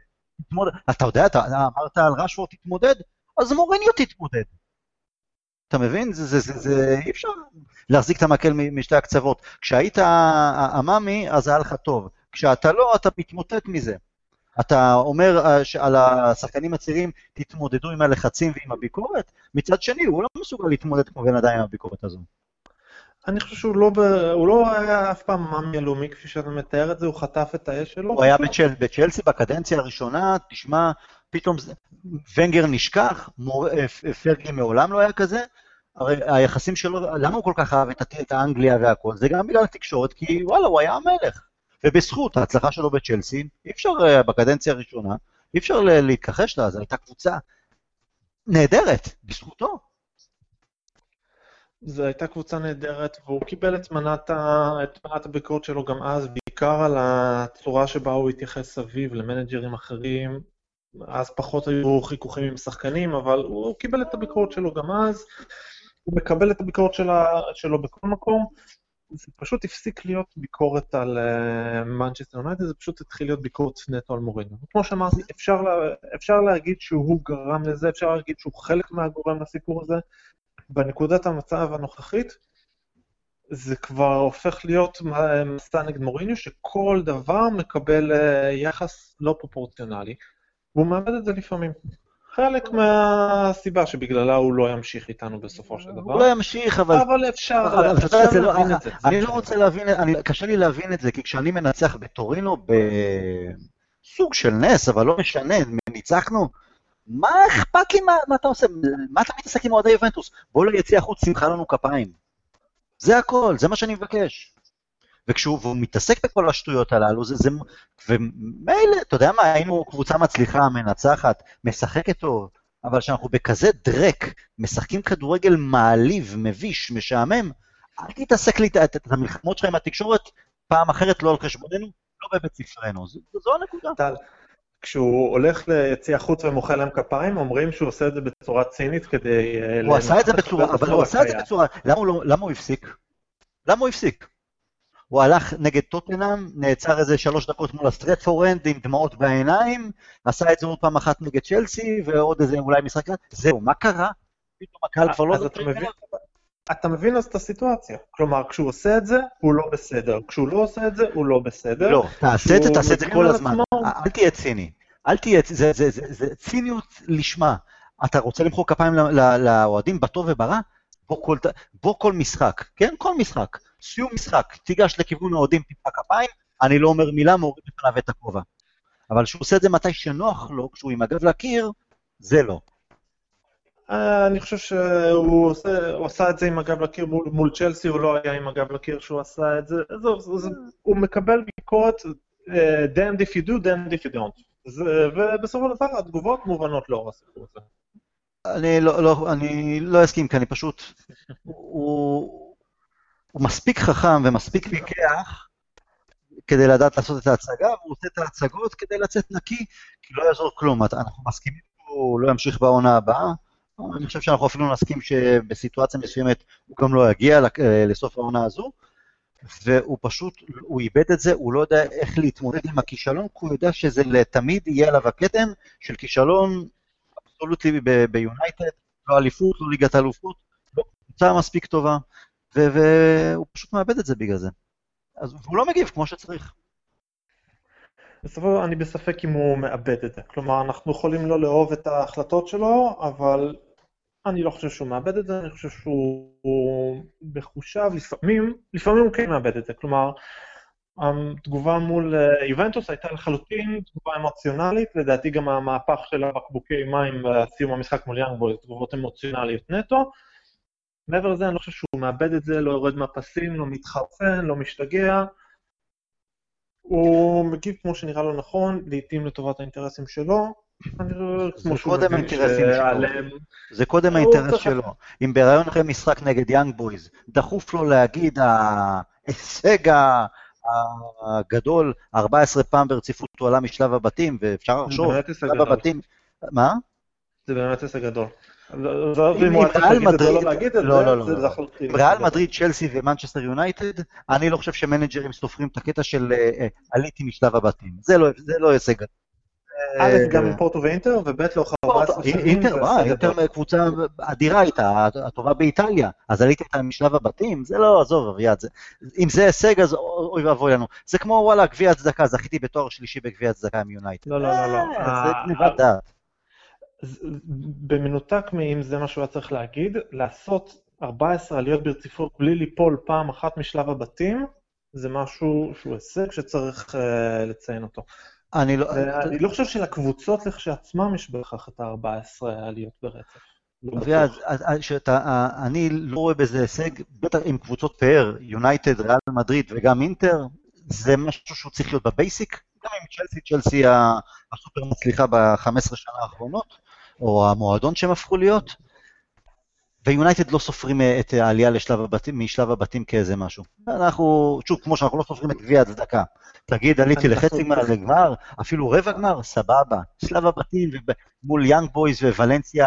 אתה יודע, אתה אמרת על רשפורד תתמודד, אז מוריניו תתמודד. אתה מבין? זה, זה, זה, זה, אי אפשר להחזיק את המקל משתי הקצוות. כשהיית המאמי, אז היה לך טוב. כשאתה לא, אתה מתמוטט מזה. אתה אומר אה, על השחקנים הצעירים, תתמודדו עם הלחצים ועם הביקורת, מצד שני, הוא לא מסוגל להתמודד כמו בן אדם עם הביקורת הזו. אני חושב שהוא לא, ב... הוא לא היה אף פעם מאמי הלאומי כפי שאתה מתאר את זה, הוא חטף את האש שלו. הוא היה בצ'ל... בצ'לסי בקדנציה הראשונה, תשמע, פתאום זה... ונגר נשכח, מור... אה, פרגי מעולם לא היה כזה. הרי היחסים שלו, למה הוא כל כך אהב את האנגליה והכל? זה גם בגלל התקשורת, כי וואלה, הוא היה המלך. ובזכות ההצלחה שלו בצ'לסי, אי אפשר אה, בקדנציה הראשונה, אי אפשר להתכחש לה, זו הייתה קבוצה נהדרת, בזכותו. זו הייתה קבוצה נהדרת, והוא קיבל את מנת. את מנת הביקורת שלו גם אז, בעיקר על הצורה שבה הוא התייחס סביב למנג'רים אחרים. אז פחות היו חיכוכים עם שחקנים, אבל הוא קיבל את הביקורת שלו גם אז. הוא מקבל את הביקורת שלה, שלו בכל מקום. זה פשוט הפסיק להיות ביקורת על מנצ'סטר uh, יונייטד, זה פשוט התחיל להיות ביקורת נטו על מוריניו. כמו שאמרתי, אפשר, לה, אפשר להגיד שהוא גרם לזה, אפשר להגיד שהוא חלק מהגורם לסיפור הזה. בנקודת המצב הנוכחית, זה כבר הופך להיות מסע נגד מוריניו, שכל דבר מקבל uh, יחס לא פרופורציונלי, והוא מאבד את זה לפעמים. חלק מהסיבה שבגללה הוא לא ימשיך איתנו בסופו של דבר. הוא לא ימשיך, אבל... אבל אפשר להבין את זה. אני לא רוצה להבין, קשה לי להבין את זה, כי כשאני מנצח בטורינו בסוג של נס, אבל לא משנה, ניצחנו, מה אכפת לי מה אתה עושה? מה אתה מתעסק עם אוהדי יובנטוס? בוא ליציע החוץ, שמחה לנו כפיים. זה הכל, זה מה שאני מבקש. וכשהוא מתעסק בכל השטויות הללו, זה, זה, ומילא, אתה יודע מה, היינו קבוצה מצליחה, מנצחת, משחקת טוב, אבל כשאנחנו בכזה דרק, משחקים כדורגל מעליב, מביש, משעמם, אל תתעסק לי את- המלחמות שלך עם התקשורת פעם אחרת, לא על חשבוננו, לא בבית ספרנו. זו זו הנקודה. טל, כשהוא הולך ליציע חוץ ומוחא להם כפיים, אומרים שהוא עושה את זה בצורה צינית כדי... אה, הוא עשה את זה בצורה, אבל הוא עשה את זה. בצורה, למה הוא לא- למה הוא הפסיק? למה הוא הפסיק? הוא הלך נגד טוטנאם, נעצר איזה שלוש דקות מול הסטרטפורד אנד עם דמעות בעיניים, עשה את זה עוד פעם אחת נגד צ'לסי, ועוד איזה אולי משחק, זהו, מה קרה? פתאום הקהל כבר לא... אז אתה מבין, אתה מבין אז את הסיטואציה. כלומר, כשהוא עושה את זה, הוא לא בסדר. כשהוא לא עושה את זה, הוא לא בסדר. לא, תעשה את זה, תעשה את זה כל הזמן. אל תהיה ציני. אל תהיה, זה, זה, זה, זה ציניות לשמה. אתה רוצה למחוא כפיים לאוהדים בטוב וברע? בוא כל, בוא כל משחק, כן? כל משחק. סיום משחק, תיגש לכיוון האוהדים, תמחא כפיים, אני לא אומר מילה, מוריד בפניו את הכובע. אבל כשהוא עושה את זה מתי שנוח לו, כשהוא עם הגב לקיר, זה לא. אה, אני חושב שהוא עושה, עשה את זה עם הגב לקיר מול, מול צ'לסי, הוא לא היה עם הגב לקיר כשהוא עשה את זה. עזוב, זה- זה- הוא מקבל ביקורת, אה, damned if you do, damned if you don't. זה, ובסופו של דבר התגובות מובנות לאור הסיפור הזה. אני לא, לא, אני לא אסכים, כי אני פשוט... הוא, הוא מספיק חכם ומספיק פיקח כדי לדעת לעשות את ההצגה, והוא עושה את ההצגות כדי לצאת נקי, כי לא יעזור כלום. אנחנו מסכימים שהוא לא ימשיך בעונה הבאה, אני חושב שאנחנו אפילו נסכים שבסיטואציה מסוימת הוא גם לא יגיע לסוף העונה הזו, והוא פשוט, הוא איבד את זה, הוא לא יודע איך להתמודד עם הכישלון, כי הוא יודע שזה לתמיד יהיה עליו הכתם של כישלון אבסולוטי ביונייטד, לא אליפות, לא ליגת אלופות, לא קבוצה מספיק טובה, והוא פשוט מאבד את זה בגלל זה. אז הוא לא מגיב כמו שצריך. בסופו אני בספק אם הוא מאבד את זה. כלומר, אנחנו יכולים לא לאהוב את ההחלטות שלו, אבל אני לא חושב שהוא מאבד את זה, אני חושב שהוא הוא מחושב, לפעמים, לפעמים הוא כן מאבד את זה. כלומר, התגובה מול אה, יובנטוס הייתה לחלוטין תגובה אמוציונלית, לדעתי גם המהפך של הבקבוקי מים בסיום המשחק מול יאנג בויז, תגובות אמוציונליות נטו. מעבר לזה אני לא חושב שהוא מאבד את זה, לא יורד מהפסים, לא מתחרפן, לא משתגע. הוא מגיב כמו שנראה לו נכון, לעיתים לטובת האינטרסים שלו. לא קודם האינטרסים שלו. שעליהם... זה קודם האינטרס שלו. אם בריאיון אחרי משחק נגד יאנג בויז, דחוף לו להגיד ההישג הגדול, 14 פעם ברציפות הוא עלה משלב הבתים, ואפשר לחשוב, שלב. הבתים, מה? זה באמת הישג גדול. עזוב אם- ריאל להגיד את זה או לא מדריד- להגיד את לא, זה, לא, לא, זה לא. לחלוטין. ריאל. מדריד, צ'לסי ומנצ'סטר יונייטד, אני לא חושב שמנג'רים סופרים את הקטע של אה, אה, עליתי משלב הבתים. זה לא- זה לא הישג. א', אה, גם עם פורטו ואינטר, וב', 14 שנים, אינטר, מה, אינטר. קבוצה אדירה הייתה, הטובה באיטליה, אז עליתי איתה משלב הבתים, זה לא, עזוב, אביעד, אם זה הישג, אז אוי ואבוי לנו. זה כמו, וואלה, גביע הצדקה, זכיתי בתואר שלישי בגביע הצדקה עם יונייטד. לא, לא, לא, לא. זה גניבת דעת. אז במנותק מאם זה מה שהוא היה צריך להגיד, לעשות 14 עליות ברציפות בלי ליפול פעם אחת משלב הבתים, זה משהו שהוא הישג שצריך אה, לציין אותו. אני לא... ואני לא חושב שלקבוצות לכשעצמם יש בהכרח את ה-14 עליות ברצף. לא אביעד, אה, אני לא רואה בזה הישג, בטח עם קבוצות פאר, יונייטד, ריאל מדריד וגם אינטר, זה משהו שהוא צריך להיות בבייסיק, גם עם צ'לסי, צ'לסי הסופר מצליחה ב-15 שנה האחרונות, או המועדון שהם הפכו להיות, ויונייטד לא סופרים אה, את העלייה לשלב הבתים, משלב הבתים כאיזה משהו. אנחנו, שוב, כמו שאנחנו לא סופרים את גביע הצדקה. תגיד, עליתי לחצי גמר, לגמר, אפילו רבע גמר, סבבה. שלב הבתים מול יאנג בויז וולנסיה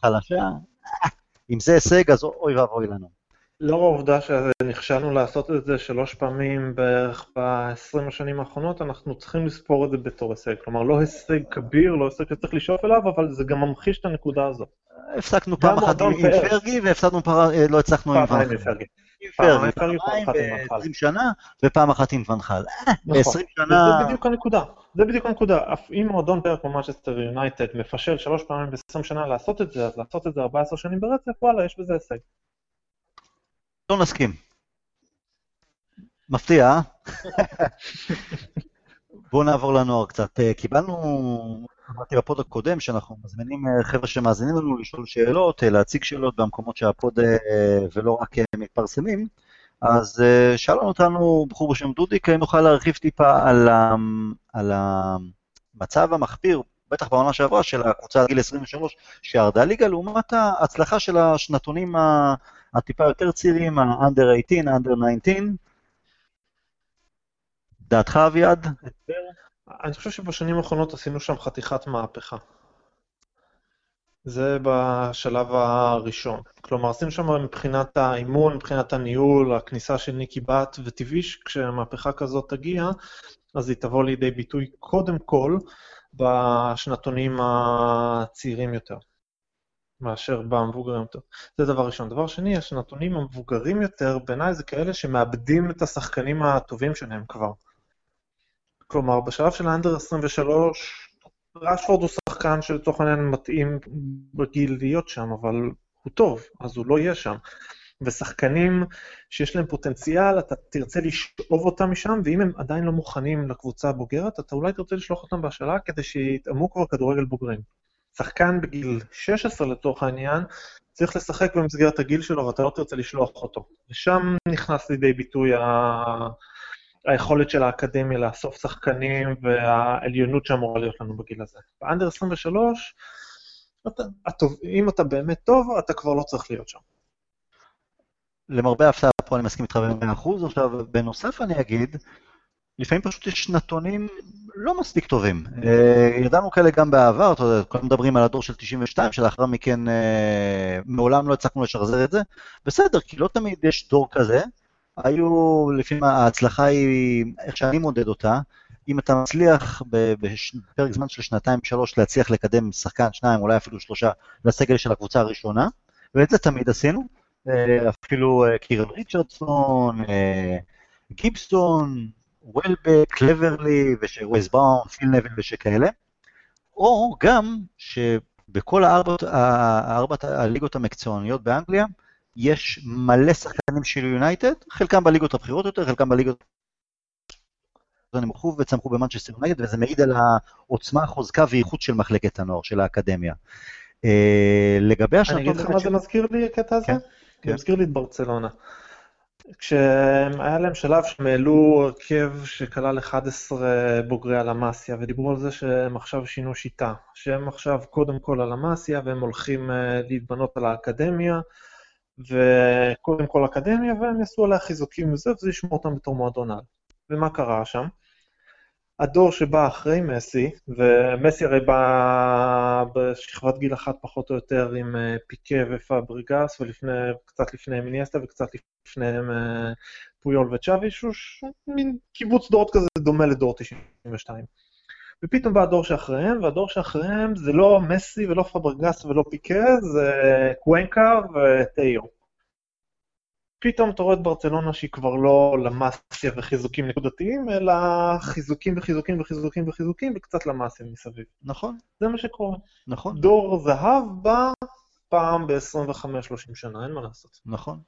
חלשה, אה, אם זה הישג, אז אוי ואבוי לנו. לאור העובדה שנכשלנו לעשות את זה שלוש פעמים בערך ב-20 השנים האחרונות, אנחנו צריכים לספור את זה בתור הישג. כלומר, לא הישג כביר, לא הישג שצריך לשאוף אליו, אבל זה גם ממחיש את הנקודה הזאת. הפסקנו פעם אחת עם. פרגי, והפסדנו פעם, אה, לא הצלחנו עם ונחל. עם פרגי, פעם פעמיים אחת עם. ב-20 שנה, ופעם אחת עם ונחל. אה, נכון. ב-20 שנה... וזה בדיוק הנקודה. זה בדיוק הנקודה. אם מועדון פרק כמו מנצ'סטר יונייטד מפשל שלוש פעמים ב-20 שנה לעשות את זה, אז לעשות את זה 14 שנים ברצף, וואלה, יש בזה הישג. לא נסכים. מפתיע, אה? בואו נעבור לנוער קצת. אה, קיבלנו, אמרתי בפוד הקודם, שאנחנו מזמינים אה, חבר'ה שמאזינים לנו לשאול שאלות, אה, להציג שאלות במקומות שהפוד ולא רק מתפרסמים. אז שאל אותנו בחור בשם דודיק, האם נוכל להרחיב טיפה על, ה, על המצב המחפיר, בטח בעונה שעברה, של הקבוצה עד גיל 23 שירדה ליגה, לעומת ההצלחה של השנתונים ה- הטיפה יותר צעירים, ה-under 18, under 19. דעתך אביעד? אני חושב שבשנים האחרונות עשינו שם חתיכת מהפכה. זה בשלב הראשון. כלומר, עשינו שם מבחינת האימון, מבחינת הניהול, הכניסה של ניקי בת, וטבעי שכשמהפכה כזאת תגיע, אז היא תבוא לידי ביטוי קודם כל בשנתונים הצעירים יותר, מאשר במבוגרים יותר. זה דבר ראשון. דבר שני, השנתונים המבוגרים יותר, בעיניי זה כאלה שמאבדים את השחקנים הטובים שלהם כבר. כלומר, בשלב של האנדר 23, רשפורד הוא שחקן שלצורך העניין מתאים בגיל להיות שם, אבל הוא טוב, אז הוא לא יהיה שם. ושחקנים שיש להם פוטנציאל, אתה תרצה לשאוב אותם משם, ואם הם עדיין לא מוכנים לקבוצה הבוגרת, אתה אולי תרצה לשלוח אותם בהשאלה כדי שיתאמו כבר כדורגל בוגרים. שחקן בגיל 16 לצורך העניין, צריך לשחק במסגרת הגיל שלו ואתה לא תרצה לשלוח אותו. ושם נכנס לידי ביטוי ה... היכולת של האקדמיה לאסוף שחקנים והעליונות שאמורה להיות לנו בגיל הזה. באנדר 23, אתה, הטוב, אם אתה באמת טוב, אתה כבר לא צריך להיות שם. למרבה ההפתעה פה אני מסכים איתך ב-100%, עכשיו בנוסף אני אגיד, לפעמים פשוט יש שנתונים לא מספיק טובים. אה, ידענו כאלה גם בעבר, אתה יודע, כולם מדברים על הדור של 92, שלאחר מכן אה, מעולם לא הצלחנו לשחזר את זה. בסדר, כי לא תמיד יש דור כזה. היו, לפעמים ההצלחה היא, איך שאני מודד אותה, אם אתה מצליח בפרק זמן של שנתיים-שלוש להצליח לקדם שחקן, שניים, אולי אפילו שלושה, לסגל של הקבוצה הראשונה, ואת זה תמיד עשינו. אה, אפילו קירל ריצ'רדסון, גיבסטון, וולבק, קלברלי, ושווייז באום, פיל נבל ושכאלה, או גם שבכל הארבעת, הארבעת הליגות המקצועניות באנגליה, יש מלא שחקנים של יונייטד, חלקם בליגות הבכירות יותר, חלקם בליגות נמוכו וצמחו במנצ'סטר יונייטד, וזה מעיד על העוצמה, חוזקה ואיכות של מחלקת הנוער, של האקדמיה. אה, לגבי השנתון... אני אגיד לך מה זה מזכיר לי, הקטע הזה? כן. זה מזכיר לי את ברצלונה. כשהיה להם שלב שהם העלו הרכב שכלל 11 בוגרי הלמאסיה, ודיברו על זה שהם עכשיו שינו שיטה, שהם עכשיו קודם כל הלמאסיה, והם הולכים אה, להתבנות על האקדמיה, וקודם כל אקדמיה, והם יעשו עליה חיזוקים וזה, וזה ישמור אותם בתור מועדון על. ומה קרה שם? הדור שבא אחרי מסי, ומסי הרי בא בשכבת גיל אחת פחות או יותר עם אה, פיקה ופאבריגס, וקצת לפניהם אינייסטה וקצת לפניהם אה, פויול וצ'אבי, שהוא מין קיבוץ דורות כזה דומה לדור 92. ופתאום בא הדור שאחריהם, והדור שאחריהם זה לא מסי ולא פאבריגס ולא פיקה, זה קוונקה וטייו. פתאום אתה רואה את ברצלונה שהיא כבר לא למאסיה וחיזוקים נקודתיים, אלא חיזוקים וחיזוקים וחיזוקים וחיזוקים וקצת למאסיה מסביב. נכון. זה מה שקורה. נכון. דור זהב בא פעם ב-25-30 שנה, אין מה לעשות. נכון.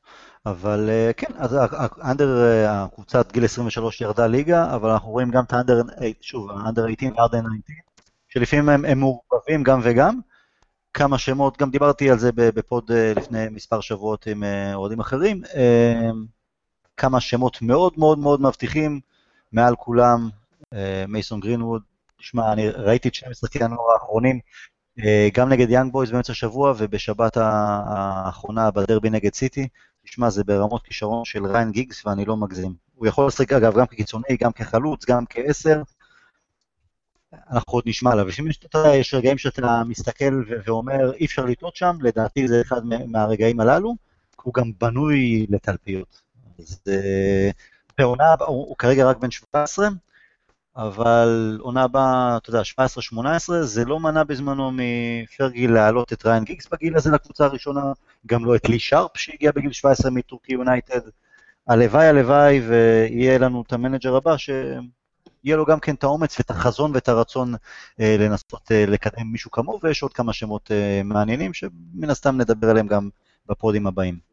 אבל אה, כן, אז האנדר, אה, הקבוצת גיל 23 ירדה ליגה, אבל אנחנו רואים גם את האנדר, שוב, האנדר 18 והאנדר 19, שלפעמים הם, הם מעורבבים גם וגם. כמה שמות, גם דיברתי על זה ב pod אה, לפני מספר שבועות עם אה, אוהדים אחרים, אה, כמה שמות מאוד מאוד מאוד מבטיחים, מעל כולם, מייסון גרינווד, תשמע, אני ראיתי את שני משחקי הנוער האחרונים, גם נגד יאנג בויז באמצע השבוע, ובשבת האחרונה בדרבי נגד סיטי, תשמע, זה ברמות כישרון של ריאן גיגס, ואני לא מגזים. הוא יכול לשחק, אגב, גם כקיצוני, גם כחלוץ, גם כעשר, אנחנו עוד נשמע עליו. לפעמים יש רגעים שאתה מסתכל ואומר, אי אפשר לטעות שם, לדעתי זה אחד מהרגעים הללו, הוא גם בנוי לתלפיות. אז בעונה, הוא, הוא כרגע רק בן 17, אבל עונה הבאה, אתה יודע, 17-18, זה לא מנע בזמנו מפרגי להעלות את ריאן גיגס בגיל הזה לקבוצה הראשונה, גם לא את לי שארפ שהגיע בגיל 17 מטורקי יונייטד. הלוואי, הלוואי, ויהיה לנו את המנג'ר הבא, ש... יהיה לו גם כן את האומץ ואת החזון ואת הרצון אה, לנסות אה, לקדם מישהו כמוהו, ויש עוד כמה שמות אה, מעניינים שמן הסתם נדבר עליהם גם בפודים הבאים.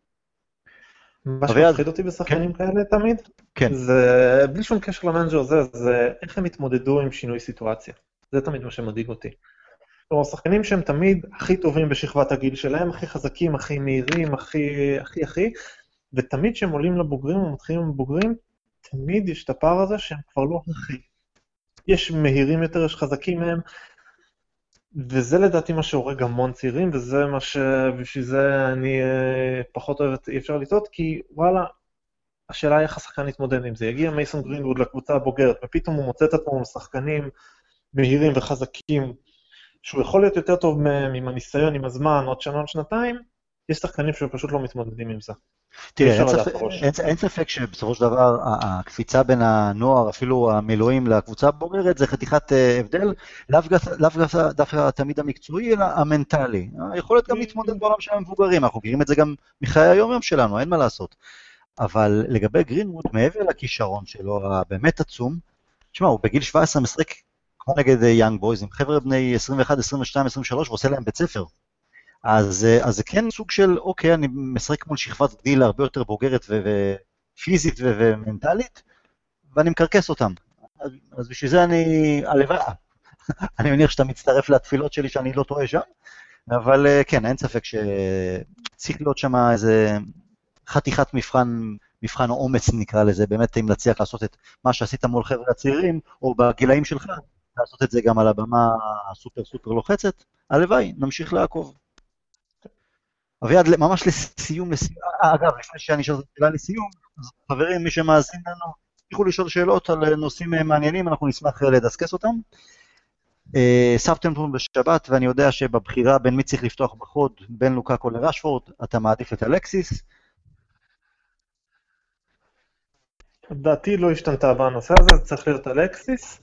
מה שמפחיד אותי בשחקנים כן. כאלה תמיד, כן. זה בלי שום קשר למנג'ר הזה, זה איך הם התמודדו עם שינוי סיטואציה. זה תמיד מה שמדאיג אותי. כלומר, שחקנים שהם תמיד הכי טובים בשכבת הגיל שלהם, הכי חזקים, הכי מהירים, הכי הכי הכי, ותמיד כשהם עולים לבוגרים ומתחילים עם בוגרים, תמיד יש את הפער הזה שהם כבר לא הכי. יש מהירים יותר, יש חזקים מהם, וזה לדעתי מה שהורג המון צעירים, וזה מה ש... בשביל זה אני אה, פחות אוהב אי אפשר לטעות, כי וואלה, השאלה היא איך השחקן יתמודד עם זה. יגיע מייסון גרינווד לקבוצה הבוגרת, ופתאום הוא מוצא את עצמו עם שחקנים מהירים וחזקים, שהוא יכול להיות יותר טוב מהם עם הניסיון, עם הזמן, עוד שנה, עוד שנתיים, יש שחקנים שפשוט לא מתמודדים עם זה. תראה, אי אין ספק. אין, אין ספק שבסופו של דבר הקפיצה בין הנוער, אפילו המילואים לקבוצה הבוגרת, זה חתיכת אה, הבדל, לאו דווקא תמיד המקצועי, אלא המנטלי. היכולת גם להתמודד בעולם של המבוגרים, אנחנו מכירים את זה גם מחיי היום-יום שלנו, אין מה לעשות. אבל לגבי גרינווד, מעבר לכישרון שלו, הבאמת עצום, תשמע, הוא בגיל 17 משחק כמו נגד יאנג בויז, עם חבר'ה בני 21, 22, 23, ועושה להם בית ספר. אז, אה, אז זה כן סוג של, אוקיי, אני משחק מול שכבת גיל הרבה יותר בוגרת ופיזית ומנטלית, ואני מקרקס אותם. אז, בשביל זה אני, הלוואי, אני מניח שאתה מצטרף לתפילות שלי שאני לא טועה שם, אבל אה, כן, אין ספק שצריך להיות שם איזה חתיכת מבחן, מבחן אומץ נקרא לזה, באמת אם נצליח לעשות את מה שעשית מול חבר'ה הצעירים, או בגילאים שלך, לעשות את זה גם על הבמה הסופר סופר לוחצת, הלוואי, נמשיך לעקוב. אביעד, ממש לסיום, לסיום, אגב, לפני שאני אשאל את השאלה לסיום, אז חברים, מי שמאזין לנו, תמשיכו לשאול שאלות על נושאים מעניינים, אנחנו נשמח אה, לדסקס אותם. אה, סאבטמפטון בשבת, ואני יודע שבבחירה בין מי צריך לפתוח בחוד, בין לוקאקו לרשפורד, אתה מעדיף את אלקסיס. דעתי לא השתנתה בנושא הזה, זה צריך להיות אלקסיס.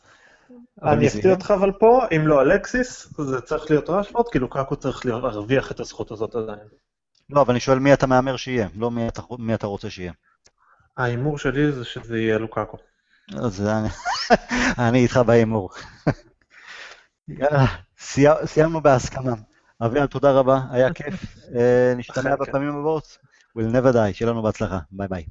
אני אפתיע? אותך אבל פה, אם לא אלקסיס, זה צריך להיות רשפורד, כי לוקקו צריך להרוויח את הזכות הזאת עדיין. לא, אבל אני שואל מי אתה מהמר שיהיה, לא מי אתה, מי אתה רוצה שיהיה. ההימור שלי זה שזה יהיה לוקקו. אז אני, אני איתך בהימור. יאללה, סיימנו בהסכמה. אביעד, תודה רבה, היה כיף. אה, נשתמע אכן, כן. בפעמים הבאות. We'll never die, שיהיה לנו בהצלחה. ביי ביי.